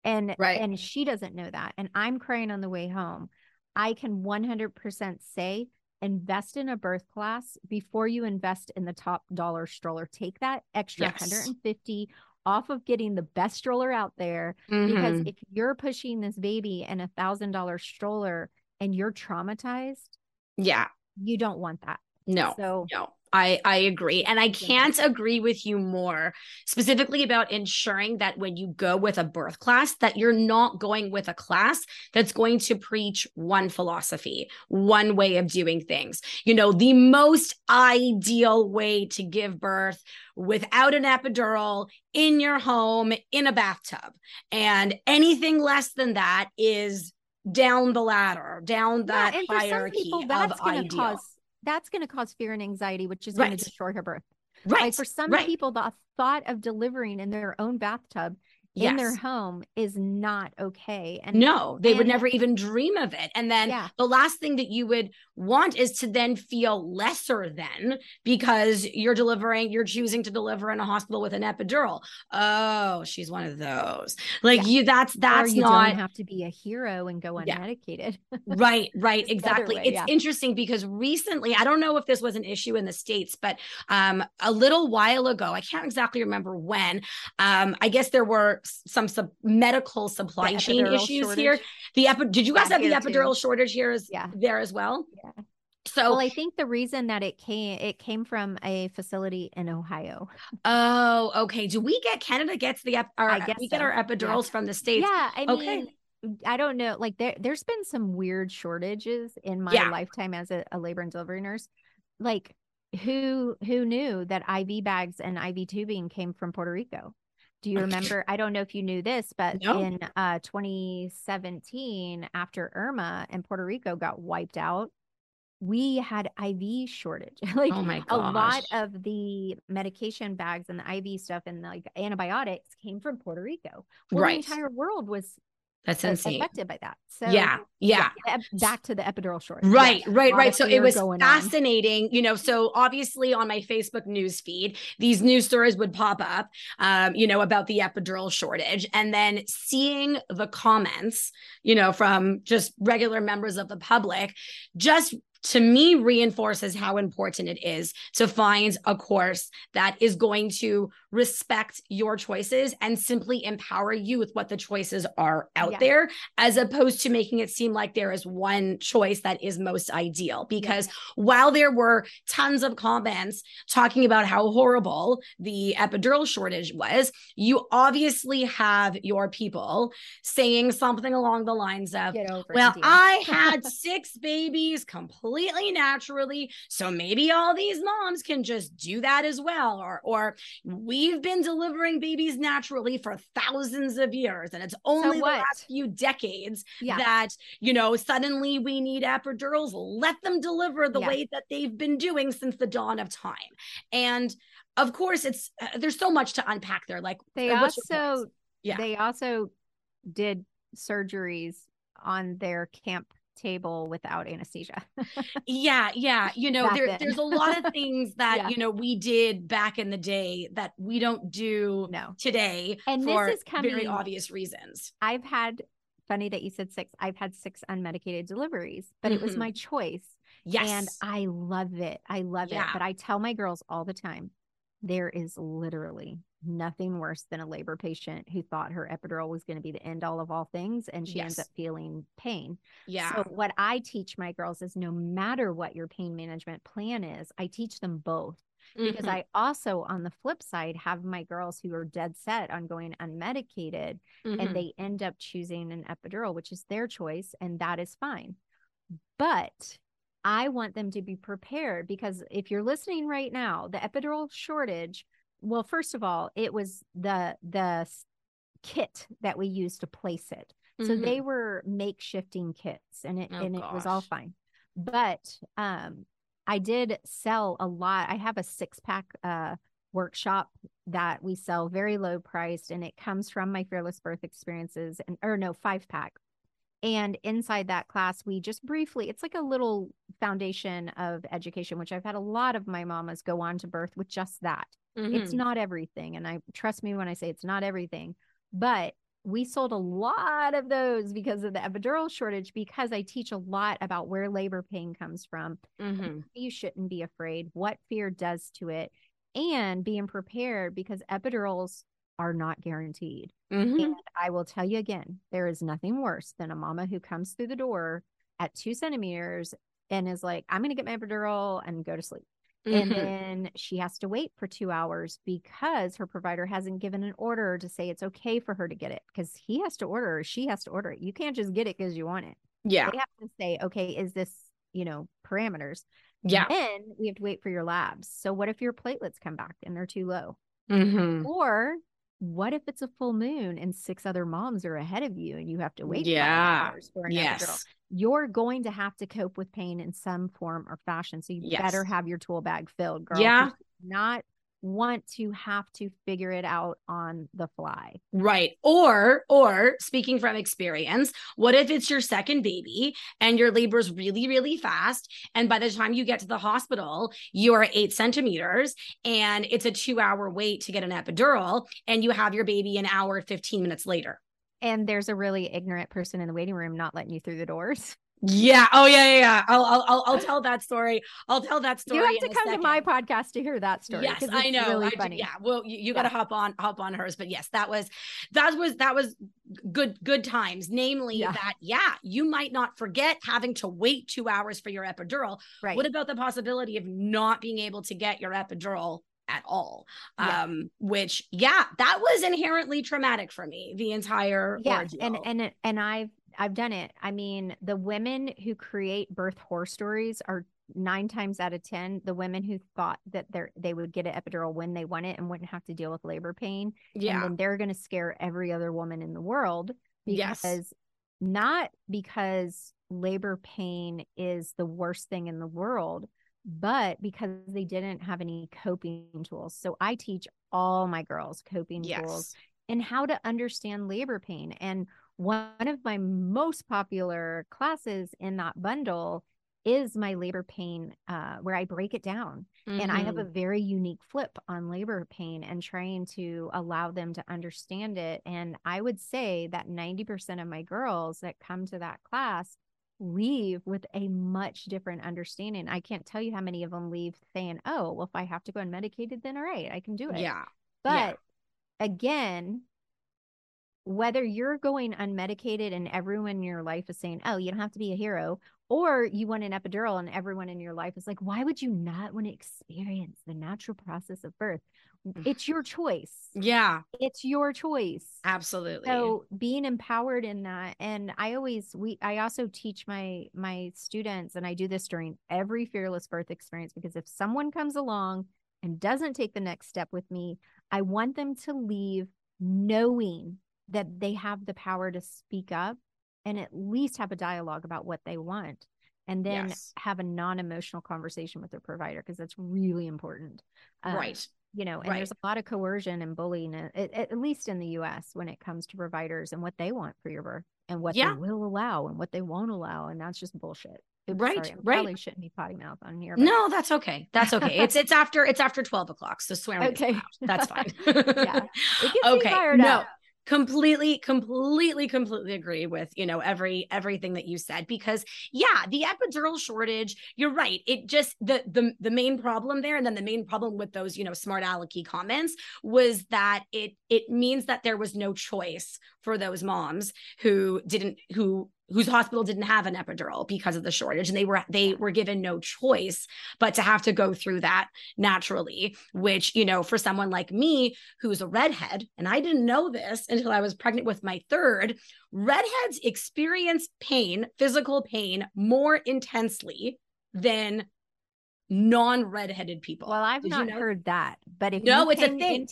And right. and she doesn't know that. And I'm crying on the way home. I can 100% say invest in a birth class before you invest in the top dollar stroller. Take that extra yes. 150 off of getting the best stroller out there mm-hmm. because if you're pushing this baby in a thousand dollar stroller and you're traumatized yeah you don't want that no so no I, I agree. And I can't agree with you more specifically about ensuring that when you go with a birth class, that you're not going with a class that's going to preach one philosophy, one way of doing things. You know, the most ideal way to give birth without an epidural in your home in a bathtub. And anything less than that is down the ladder, down that yeah, hierarchy people, that's of ideal. Cause that's going to cause fear and anxiety, which is right. going to destroy her birth. Right. Like for some right. people, the thought of delivering in their own bathtub yes. in their home is not okay. And no, they and, would never even dream of it. And then yeah. the last thing that you would want is to then feel lesser than because you're delivering, you're choosing to deliver in a hospital with an epidural. Oh, she's one of those. Like yeah. you, that's that's or you not don't have to be a hero and go unmedicated. Yeah. right, right, exactly. Way, it's interesting because recently, I don't know if this was an issue in the states, but um, a little while ago, I can't exactly remember when. Um, I guess there were some sub- medical supply chain issues shortage. here. The epi- did you guys yeah, have the epidural too. shortage here as yeah. there as well? Yeah. So well, I think the reason that it came it came from a facility in Ohio. Oh, okay. Do we get Canada gets the ep- our, I guess we so. get our epidurals yeah. from the states? Yeah, I okay. mean I don't know. Like there, there's been some weird shortages in my yeah. lifetime as a, a, labor and delivery nurse. Like who who knew that IV bags and IV tubing came from Puerto Rico? Do you remember? I don't know if you knew this, but no. in uh, 2017, after Irma and Puerto Rico got wiped out, we had IV shortage. like oh my a lot of the medication bags and the IV stuff and like antibiotics came from Puerto Rico. Well, right. the entire world was that's insane. Affected by that. So yeah, yeah. back to the epidural shortage. Right, yeah, right, right. So it was fascinating. On. You know, so obviously on my Facebook news feed, these news stories would pop up, um, you know, about the epidural shortage, and then seeing the comments, you know, from just regular members of the public, just to me reinforces how important it is to find a course that is going to respect your choices and simply empower you with what the choices are out Yeah. there, as opposed to making it seem like there is one choice that is most ideal. Because while there were tons of comments talking about how horrible the epidural shortage was, you obviously have your people saying something along the lines of, Get over it well. I had six babies completely naturally, so maybe all these moms can just do that as well. Or, or we've been delivering babies naturally for thousands of years, and it's only the last few decades Yeah. that you know suddenly we need epidurals. Let them deliver the Yeah. way that they've been doing since the dawn of time, and of course, it's uh, there's so much to unpack there. Like They uh, also? Yeah. they also did surgeries on their camp table without anesthesia. yeah yeah you know there, there's a lot of things that Yeah. you know we did back in the day that we don't do no. today And this for is very obvious reasons I've had funny that you said six. I've had six unmedicated deliveries, but it was Mhm. my choice. yes And I love it. I love Yeah. it. But I tell my girls all the time there is literally nothing worse than a labor patient who thought her epidural was going to be the end all of all things and she ends up feeling pain. yeah So, what I teach my girls is no matter what your pain management plan is, I teach them both because Mhm. I also, on the flip side, have my girls who are dead set on going unmedicated Mhm. and they end up choosing an epidural, which is their choice, and that is fine. But I want them to be prepared because if you're listening right now, the epidural shortage, well, first of all, it was the the kit that we used to place it. So Mhm. they were makeshifting kits and it Oh, and it was all fine. But um I did sell a lot. I have a six pack uh workshop that we sell very low priced and it comes from my fearless birth experiences and or no five pack and inside that class we just briefly it's like a little foundation of education which i've had a lot of my mamas go on to birth with just that it's Mhm. not everything and i trust me when i say it's not everything but we sold a lot of those because of the epidural shortage because i teach a lot about where labor pain comes from Mhm. you shouldn't be afraid, what fear does to it, and being prepared because epidurals are not guaranteed. Mhm. And I will tell you again, there is nothing worse than a mama who comes through the door at two centimeters and is like, I'm going to get my epidural and go to sleep. And Mhm. then she has to wait for two hours because her provider hasn't given an order to say it's okay for her to get it because he has to order or she has to order it. You can't just get it because you want it. yeah They have to say, okay, is this, you know, parameters? yeah Then we have to wait for your labs. So what if your platelets come back and they're too low? Mhm. Or what if it's a full moon and six other moms are ahead of you and you have to wait Yeah. hours for an epidural? yes You're going to have to cope with pain in some form or fashion. So you better have your tool bag filled, girl. Yeah. Not want to have to figure it out on the fly. Right. Or, or speaking from experience, what if it's your second baby and your labor's really, really fast? And by the time you get to the hospital, you're eight centimeters and it's a two hour wait to get an epidural and you have your baby an hour, 15 minutes later. And there's a really ignorant person in the waiting room not letting you through the doors. Yeah. Oh, yeah. Yeah. yeah. I'll, I'll, I'll, I'll tell that story. I'll tell that story. You have to come to my podcast to hear that story. Yes, I it's know. Really I do- funny. yeah. Well, you, you got to hop on, hop on hers. But yes, that was, that was, that was good, good times. Namely Yeah. that, yeah, you might not forget having to wait two hours for your epidural. Right. What about the possibility of not being able to get your epidural at all? Yeah. Um, which, yeah, that was inherently traumatic for me. The entire yeah ordeal. and and and i've i've done it i mean the women who create birth horror stories are nine times out of ten the women who thought that they they would get an epidural when they want it and wouldn't have to deal with labor pain and yeah, then they're going to scare every other woman in the world Yes. because not because labor pain is the worst thing in the world but because they didn't have any coping tools so i teach all my girls coping tools and how to understand labor pain. And one of my most popular classes in that bundle is my labor pain, uh, where I break it down. And I have a Mhm. very unique flip on labor pain and trying to allow them to understand it. And I would say that 90% of my girls that come to that class leave with a much different understanding. I can't tell you how many of them leave saying, oh, well, if I have to go unmedicated, then all right, I can do it. yeah, But again, whether you're going unmedicated and everyone in your life is saying, oh, you don't have to be a hero, or you want an epidural and everyone in your life is like, why would you not want to experience the natural process of birth? It's your choice. Yeah. It's your choice. Absolutely. So being empowered in that. And I always we I also teach my my students, and I do this during every fearless birth experience because if someone comes along and doesn't take the next step with me, I want them to leave knowing that they have the power to speak up and at least have a dialogue about what they want and then Yes. have a non-emotional conversation with their provider because that's really important Um, right. you know and Right. there's a lot of coercion and bullying at, at, least in the us when it comes to providers and what they want for your birth and what Yeah. they will allow and what they won't allow and that's just bullshit Oops, Right, sorry, right. probably shouldn't be potty mouth on here but- No, that's okay. That's okay. It's it's after it's after 12 o'clock. So swearing is Okay. That's fine. Yeah. it gets me okay. fired No. up. Completely completely completely agree with you know every everything that you said because yeah the epidural shortage you're right it just the the the main problem there and then the main problem with those you know smart alecky comments was that it it means that there was no choice for those moms who didn't who whose hospital didn't have an epidural because of the shortage and they were they were given no choice but to have to go through that naturally which you know for someone like me who's a redhead and i didn't know this until i was pregnant with my third redheads experience pain physical pain more intensely than non-redheaded people. Well, I've Did you not know- heard that, but if No, you it's a thing.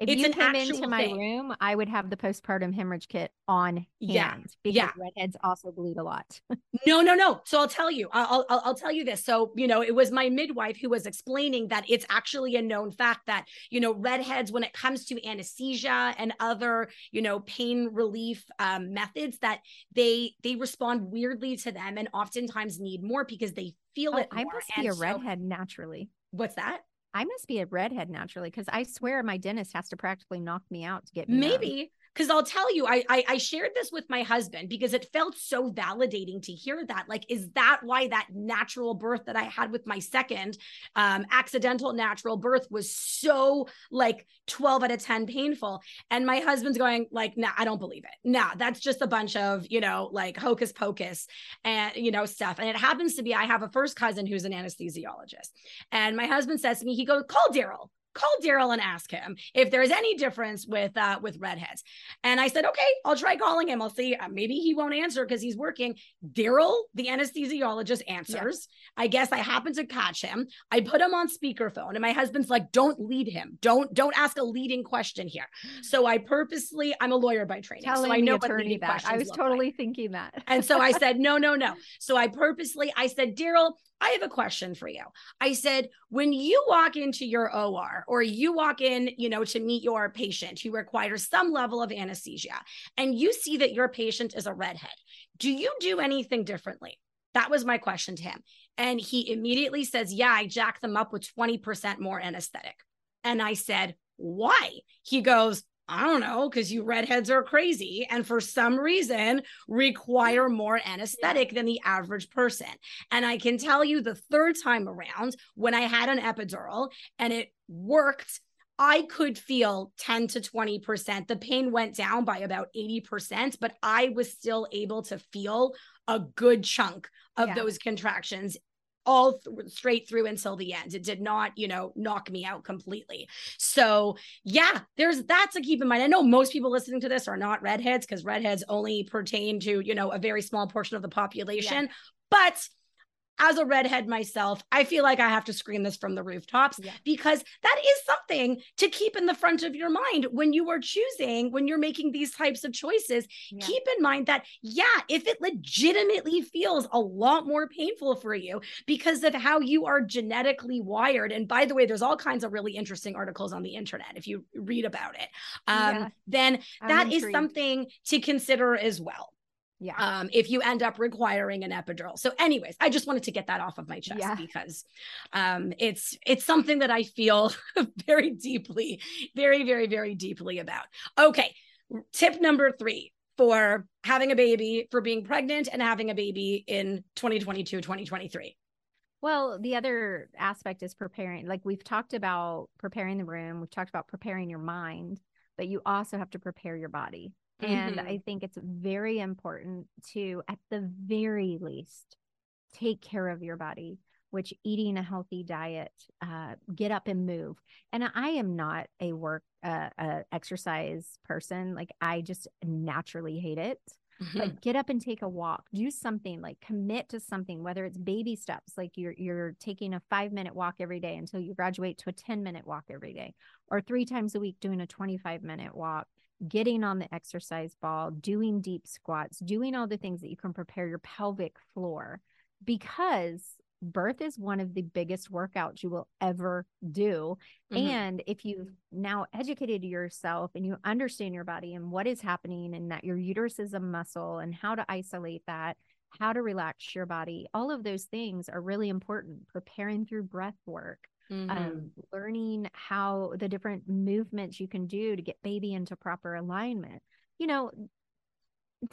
If It's you came into my thing. room, I would have the postpartum hemorrhage kit on hand Yeah, because yeah. redheads also bleed a lot. No, no, no. So I'll tell you. I'll, I'll I'll tell you this. So you know, it was my midwife who was explaining that it's actually a known fact that you know redheads, when it comes to anesthesia and other you know pain relief um, methods, that they they respond weirdly to them and oftentimes need more because they feel Oh, it. I more. must be And a so- redhead naturally. what's that? I must be a redhead naturally because I swear my dentist has to practically knock me out to get me. Maybe because I'll tell you, I, I I shared this with my husband because it felt so validating to hear that. Like, is that why that natural birth that I had with my second, um, accidental natural birth was so like twelve out of ten painful? And my husband's going like, Nah, I don't believe it. Nah, that's just a bunch of you know like hocus pocus and you know stuff. And it happens to be I have a first cousin who's an anesthesiologist, and my husband says to me, he goes, call Daryl call Daryl and ask him if there's any difference with uh with redheads. And I said, okay, I'll try calling him. I'll see. Uh, maybe he won't answer because he's working. Daryl, the anesthesiologist, answers. I guess I happen to catch him. I put him on speakerphone, and my husband's like, "Don't lead him. Don't don't ask a leading question here." So I purposely, I'm a lawyer by training, Telling so I know what leading that questions I was look like. totally thinking that. And so I said, no, no, no. So I purposely, I said, Daryl, I have a question for you. I said, when you walk into your OR or you walk in, you know, to meet your patient who requires some level of anesthesia, and you see that your patient is a redhead, do you do anything differently? That was my question to him. And he immediately says, Yeah, I jack them up with 20% more anesthetic. And I said, Why? He goes, I don't know, because you redheads are crazy. And for some reason, require more anesthetic than the average person. And I can tell you the third time around, when I had an epidural and it worked, I could feel 10 to 20%. The pain went down by about 80%, but I was still able to feel a good chunk of Yeah. those contractions all th- straight through until the end. It did not, you know, knock me out completely. So, yeah, there's that to keep in mind. I know most people listening to this are not redheads because redheads only pertain to, you know, a very small portion of the population. But as a redhead myself, I feel like I have to scream this from the rooftops Yeah. because that is something to keep in the front of your mind when you are choosing, when you're making these types of choices. Yeah. Keep in mind that, yeah, if it legitimately feels a lot more painful for you because of how you are genetically wired. And by the way, there's all kinds of really interesting articles on the internet if you read about it. Um, Yeah. Then that is something to consider as well Yeah. um, if you end up requiring an epidural. So, anyways, I just wanted to get that off of my chest Yeah. because um, it's it's something that I feel very deeply, very, very, very deeply about. Okay, tip number three for having a baby, for being pregnant and having a baby in 2022, 2023. Well, the other aspect is preparing. Like we've talked about preparing the room, we've talked about preparing your mind, but you also have to prepare your body. Mm-hmm. And I think it's very important to, at the very least, take care of your body which eating a healthy diet, uh, get up and move. And I am not a work, uh, uh, exercise person. Like I just naturally hate it. Mm-hmm. But get up and take a walk. Do something like commit to something, whether it's baby steps, like you're you're taking a five minute walk every day until you graduate to a 10 minute walk every day, or three times a week doing a 25 minute walk getting on the exercise ball, doing deep squats, doing all the things that you can prepare your pelvic floor because birth is one of the biggest workouts you will ever do. Mm-hmm. And if you've now educated yourself and you understand your body and what is happening, and that your uterus is a muscle and how to isolate that, how to relax your body, all of those things are really important. Preparing through breath work. Mm-hmm. Um, learning how the different movements you can do to get baby into proper alignment. You know,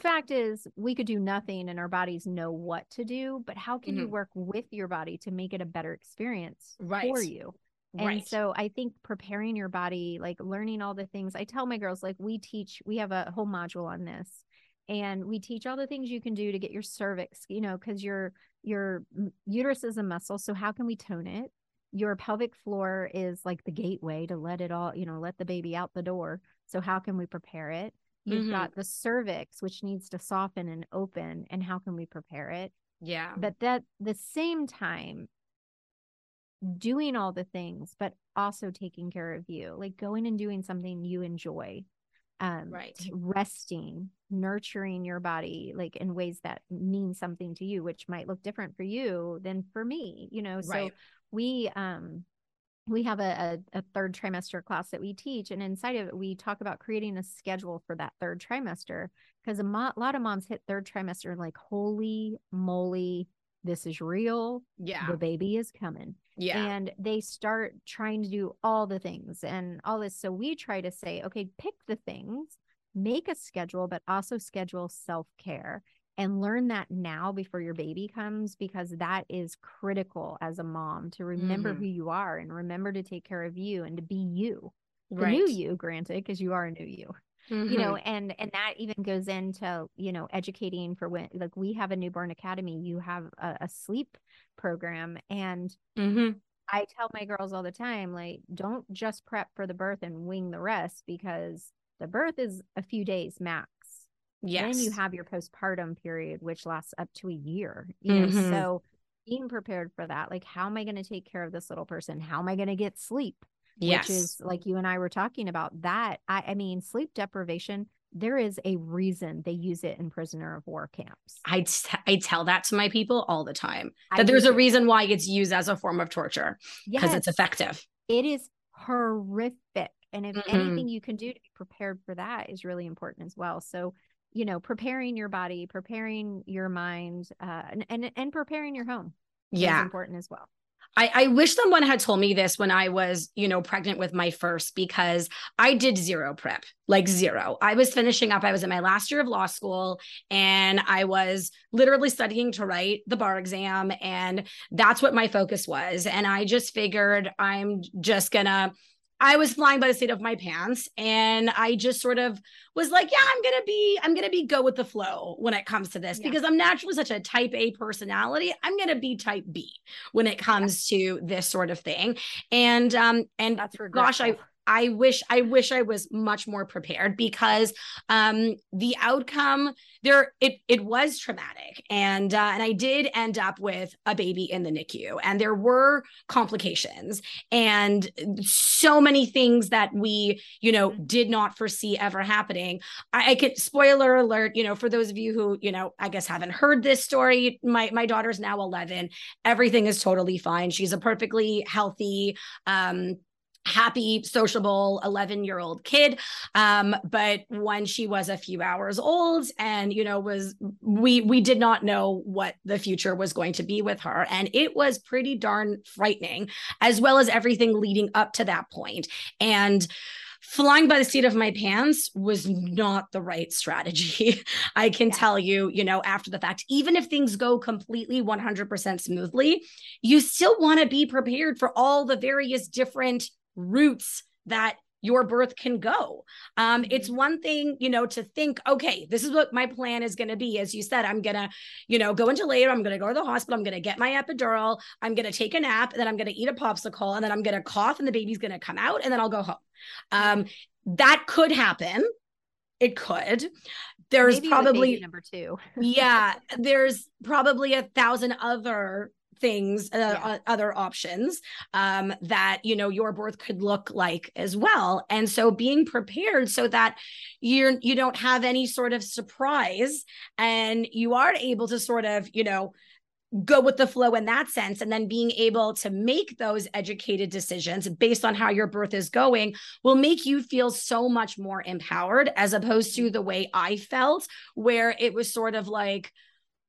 fact is we could do nothing and our bodies know what to do but how can mm-hmm. you work with your body to make it a better experience right. for you and right. so i think preparing your body like learning all the things i tell my girls like we teach we have a whole module on this and we teach all the things you can do to get your cervix you know because your your uterus is a muscle so how can we tone it your pelvic floor is like the gateway to let it all you know let the baby out the door so how can we prepare it You've mm-hmm. got the cervix, which needs to soften and open. And how can we prepare it? Yeah. But that the same time, doing all the things, but also taking care of you, like going and doing something you enjoy. Um, right. Resting, nurturing your body, like in ways that mean something to you, which might look different for you than for me, you know? So right. We, um, we have a, a, a, third trimester class that we teach and inside of it we talk about creating a schedule for that third trimester because a mo- lot of moms hit third trimester and like holy moly this is real. Yeah. The baby is coming. Yeah. And they start trying to do all the things and all this. So we try to say okay pick the things make a schedule but also schedule self-care and learn that now before your baby comes because that is critical as a mom to remember mm-hmm. who you are and remember to take care of you and to be you the right. new you granted because you are a new you mm-hmm. you know mm-hmm. and and that even goes into you know educating for when like we have a newborn academy you have a, a sleep program and mm-hmm. i tell my girls all the time like don't just prep for the birth and wing the rest because the birth is a few days max Yes. Then you have your postpartum period, which lasts up to a year. You mm-hmm. so being prepared for that, like how am I going to take care of this little person? How am I going to get sleep? Yes. Which is like you and I were talking about that. I, I mean, sleep deprivation, there is a reason they use it in prisoner of war camps. I, t- I tell that to my people all the time that I there's a reason why it's used as a form of torture because yes. it's effective. It is horrific. And if mm-hmm. anything you can do to be prepared for that is really important as well. So you know preparing your body preparing your mind uh, and, and and preparing your home yeah important as well I, I wish someone had told me this when I was, you know, pregnant with my first because I did zero prep, like zero. I was finishing up. I was in my last year of law school and I was literally studying to write the bar exam. And that's what my focus was. And I just figured I'm just gonna I was flying by the seat of my pants and I just sort of was like, yeah, I'm going to be I'm going to be go with the flow when it comes to this yeah. because I'm naturally such a type A personality. I'm going to be type B when it comes yeah. to this sort of thing. And um and that's gosh, I I wish I wish I was much more prepared because um, the outcome there it it was traumatic and uh, and I did end up with a baby in the NICU and there were complications and so many things that we you know mm-hmm. did not foresee ever happening. I, I could spoiler alert you know for those of you who you know I guess haven't heard this story my my daughter's now 11 everything is totally fine she's a perfectly healthy um happy, sociable 11 year old kid. Um, but when she was a few hours old and, you know, was, we, we did not know what the future was going to be with her. And it was pretty darn frightening, as well as everything leading up to that point. And, flying by the seat of my pants was not the right strategy. I can yeah. tell you, you know, after the fact, even if things go completely 100% smoothly, you still want to be prepared for all the various different routes that your birth can go. Um, it's mm-hmm. one thing, you know, to think, okay, this is what my plan is going to be. As you said, I'm going to, you know, go into labor. I'm going to go to the hospital. I'm going to get my epidural. I'm going to take a nap. And then I'm going to eat a popsicle. And then I'm going to cough and the baby's going to come out. And then I'll go home. Um, that could happen. It could. There's Maybe probably number two. yeah. There's probably a thousand other things uh, yeah. uh, other options um, that you know your birth could look like as well and so being prepared so that you're you don't have any sort of surprise and you are able to sort of you know go with the flow in that sense and then being able to make those educated decisions based on how your birth is going will make you feel so much more empowered as opposed to the way I felt where it was sort of like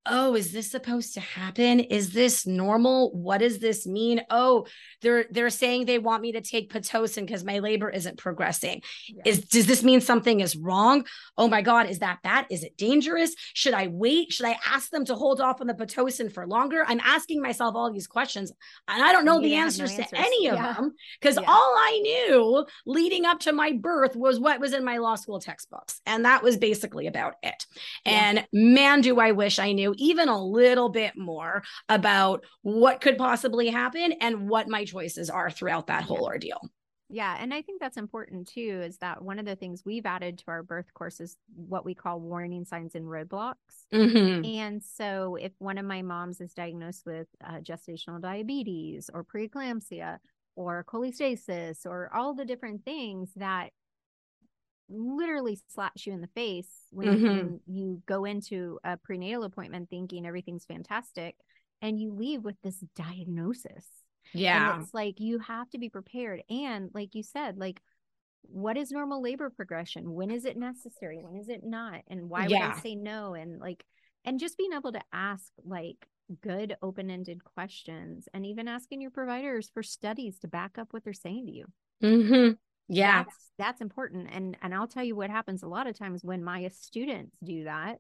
oh is this supposed to happen? Is this normal? What does this mean? Oh they're they're saying they want me to take pitocin because my labor isn't progressing. Yeah. is does this mean something is wrong? Oh my god is that bad? Is it dangerous? Should i wait? Should i ask them to hold off on the pitocin for longer? I'm asking myself all these questions and i don't know the answers, no answers, to any of yeah. them because yeah. all i knew leading up to my birth was what was in my law school textbooks and that was basically about it. And man do i wish i knew even a little bit more about what could possibly happen and what my choices are throughout that whole ordeal. Yeah. And I think that's important too, is that one of the things we've added to our birth course is what we call warning signs and roadblocks. Mm-hmm. And so if one of my moms is diagnosed with uh, gestational diabetes or preeclampsia or cholestasis or all the different things that literally slaps you in the face when, mm-hmm. you go into a prenatal appointment thinking everything's fantastic and you leave with this diagnosis. Yeah. And it's like you have to be prepared. And like you said, like what is normal labor progression? When is it necessary? When is it not? And why yeah. would I say no? And like, and just being able to ask like good open ended questions and even asking your providers for studies to back up what they're saying to you. Mm-hmm. Yeah. That's, that's important. And and I'll tell you what happens a lot of times when my students do that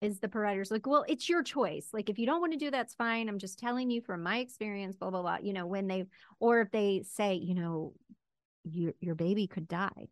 is the provider's like, well, it's your choice. Like, if you don't want to do that's fine. I'm just telling you from my experience, blah, blah, blah. You know, when they, or if they say, you know, your, your baby could die.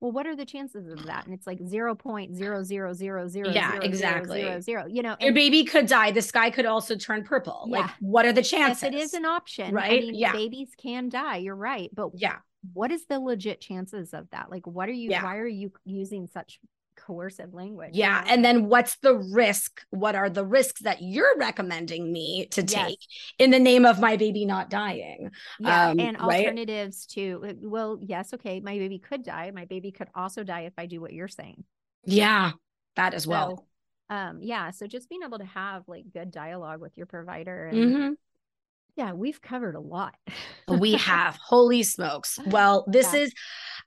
Well, what are the chances of that? And it's like zero point zero zero zero zero. Yeah, exactly. zero. You know, your baby could die. The sky could also turn purple. Yeah. Like, what are the chances? Yes, it is an option, right? I mean, yeah, babies can die. You're right, but yeah, what is the legit chances of that? Like, what are you? Yeah. Why are you using such coercive language. Yeah. And then what's the risk? What are the risks that you're recommending me to take yes. in the name of my baby not dying? Yeah. Um, and alternatives right? to, well, yes, okay, my baby could die. My baby could also die if I do what you're saying. Yeah. That as well. So, um, yeah. So just being able to have like good dialogue with your provider and mm-hmm. Yeah, we've covered a lot. we have. Holy smokes. Well, this yeah. is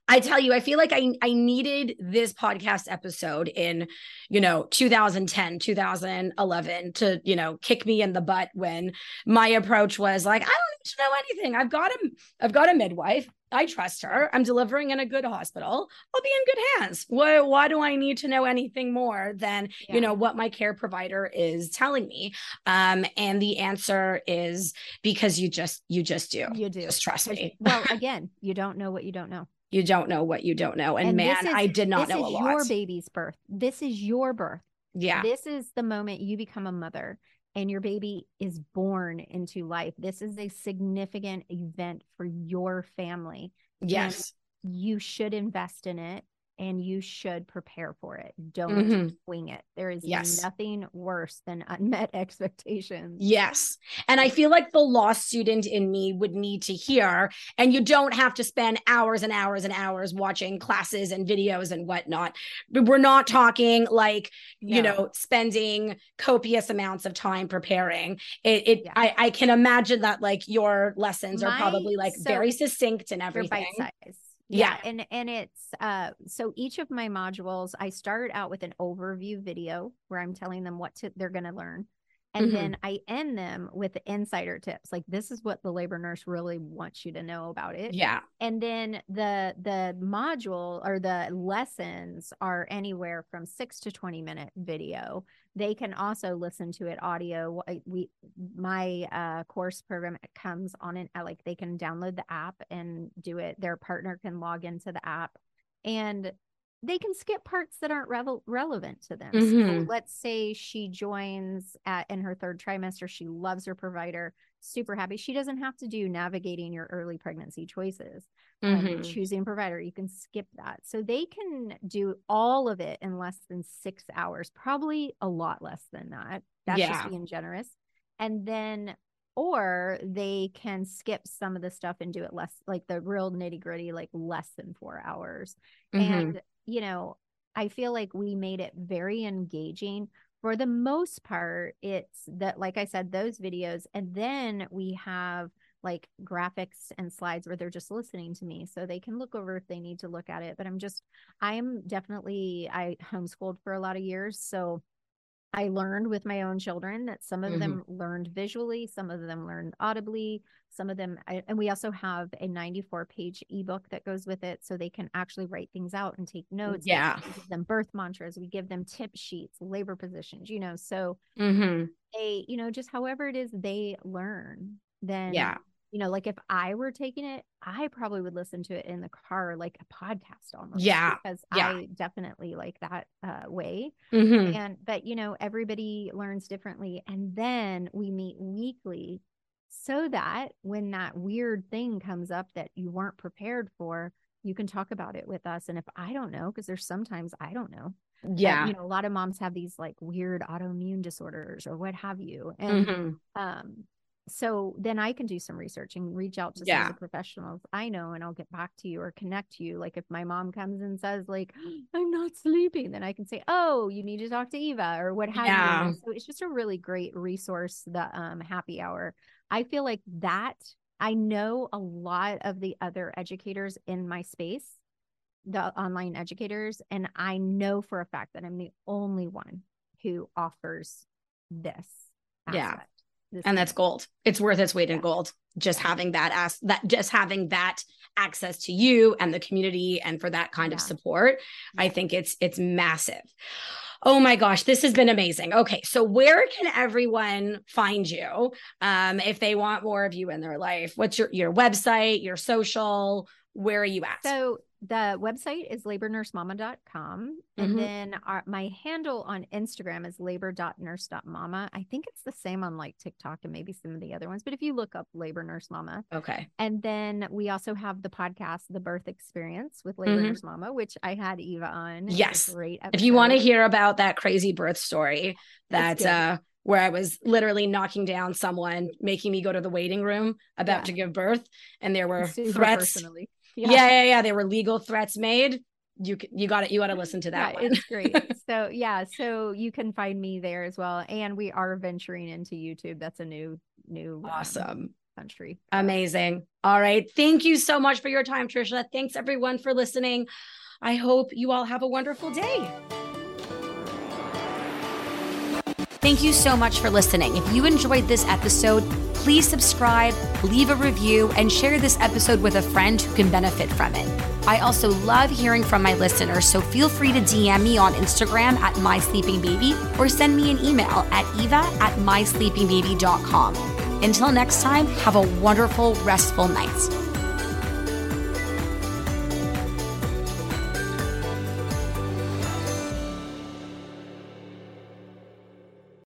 I tell you, I feel like I I needed this podcast episode in, you know, 2010, 2011 to, you know, kick me in the butt when my approach was like, I don't need to know anything. I've got a I've got a midwife. I trust her. I'm delivering in a good hospital. I'll be in good hands. Why why do I need to know anything more than, yeah. you know, what my care provider is telling me? Um and the answer is because you just you just do. You do. Just trust me. well, again, you don't know what you don't know you don't know what you don't know. And, and man, is, I did not know a lot. Your baby's birth. This is your birth. Yeah. This is the moment you become a mother and your baby is born into life. This is a significant event for your family. Yes. You should invest in it and you should prepare for it. Don't mm-hmm. wing it. There is yes. nothing worse than unmet expectations. Yes. And I feel like the law student in me would need to hear, and you don't have to spend hours and hours and hours watching classes and videos and whatnot. But we're not talking like, no. you know, spending copious amounts of time preparing. It, it yeah. I, I can imagine that like your lessons My, are probably like so very succinct and everything. Bite size yeah. yeah. and and it's uh so each of my modules i start out with an overview video where i'm telling them what to, they're going to learn And mm-hmm. then I end them with the insider tips. Like this is what the labor nurse really wants you to know about it. Yeah. And then the the module or the lessons are anywhere from 6 to 20 minute video. They can also listen to it audio. We my uh, course program comes on an like they can download the app and do it. Their partner can log into the app and they can skip parts that aren't revel- relevant to them. Mm-hmm. So let's say she joins at in her third trimester, she loves her provider, super happy. She doesn't have to do navigating your early pregnancy choices, um, mm-hmm. um, choosing provider. You can skip that. So they can do all of it in less than six hours, probably a lot less than that. That's yeah. just being generous. And then or they can skip some of the stuff and do it less like the real nitty gritty like less than four hours mm-hmm. and you know, I feel like we made it very engaging. For the most part, it's that, like I said, those videos. And then we have like graphics and slides where they're just listening to me so they can look over if they need to look at it. But I'm just, I'm definitely, I homeschooled for a lot of years. So I learned with my own children that some of mm-hmm. them learned visually, some of them learned audibly, some of them, and we also have a 94 page ebook that goes with it so they can actually write things out and take notes. Yeah. We give them birth mantras, we give them tip sheets, labor positions, you know, so mm-hmm. they, you know, just however it is they learn, then yeah you know, like if I were taking it, I probably would listen to it in the car, like a podcast almost. Yeah. Because yeah. I definitely like that uh, way. Mm-hmm. And, but, you know, everybody learns differently. And then we meet weekly so that when that weird thing comes up that you weren't prepared for, you can talk about it with us. And if I don't know, because there's sometimes I don't know. Yeah. you know, a lot of moms have these like weird autoimmune disorders or what have you. And mm-hmm. um, so then I can do some research and reach out to yeah. some of the professionals I know and I'll get back to you or connect you. Like if my mom comes and says, like, I'm not sleeping, then I can say, Oh, you need to talk to Eva or what have yeah. you. So it's just a really great resource, the um happy hour. I feel like that I know a lot of the other educators in my space, the online educators, and I know for a fact that I'm the only one who offers this. Aspect. Yeah and that's gold. It's worth its weight in gold. Just having that as that just having that access to you and the community and for that kind yeah. of support, yeah. I think it's it's massive. Oh my gosh, this has been amazing. Okay, so where can everyone find you um, if they want more of you in their life? What's your your website, your social? Where are you at? So the website is labornursemama.com. And mm-hmm. then our, my handle on Instagram is labor.nurse.mama. I think it's the same on like TikTok and maybe some of the other ones. But if you look up Labor Nurse Mama. Okay. And then we also have the podcast, The Birth Experience with Labor mm-hmm. Nurse Mama, which I had Eva on. Yes. Great. Episode. If you want to hear about that crazy birth story that, uh, where I was literally knocking down someone, making me go to the waiting room about yeah. to give birth, and there were threats. Personally yeah. yeah, yeah, yeah. There were legal threats made. You you got it. You got to listen to that. Yeah, it's great. so yeah, so you can find me there as well, and we are venturing into YouTube. That's a new new um, awesome. Um, country. Amazing. All right. Thank you so much for your time, Trisha. Thanks everyone for listening. I hope you all have a wonderful day. Thank you so much for listening. If you enjoyed this episode, please subscribe, leave a review, and share this episode with a friend who can benefit from it. I also love hearing from my listeners, so feel free to DM me on Instagram at mysleepingbaby or send me an email at eva at mysleepingbaby.com. Until next time, have a wonderful, restful night.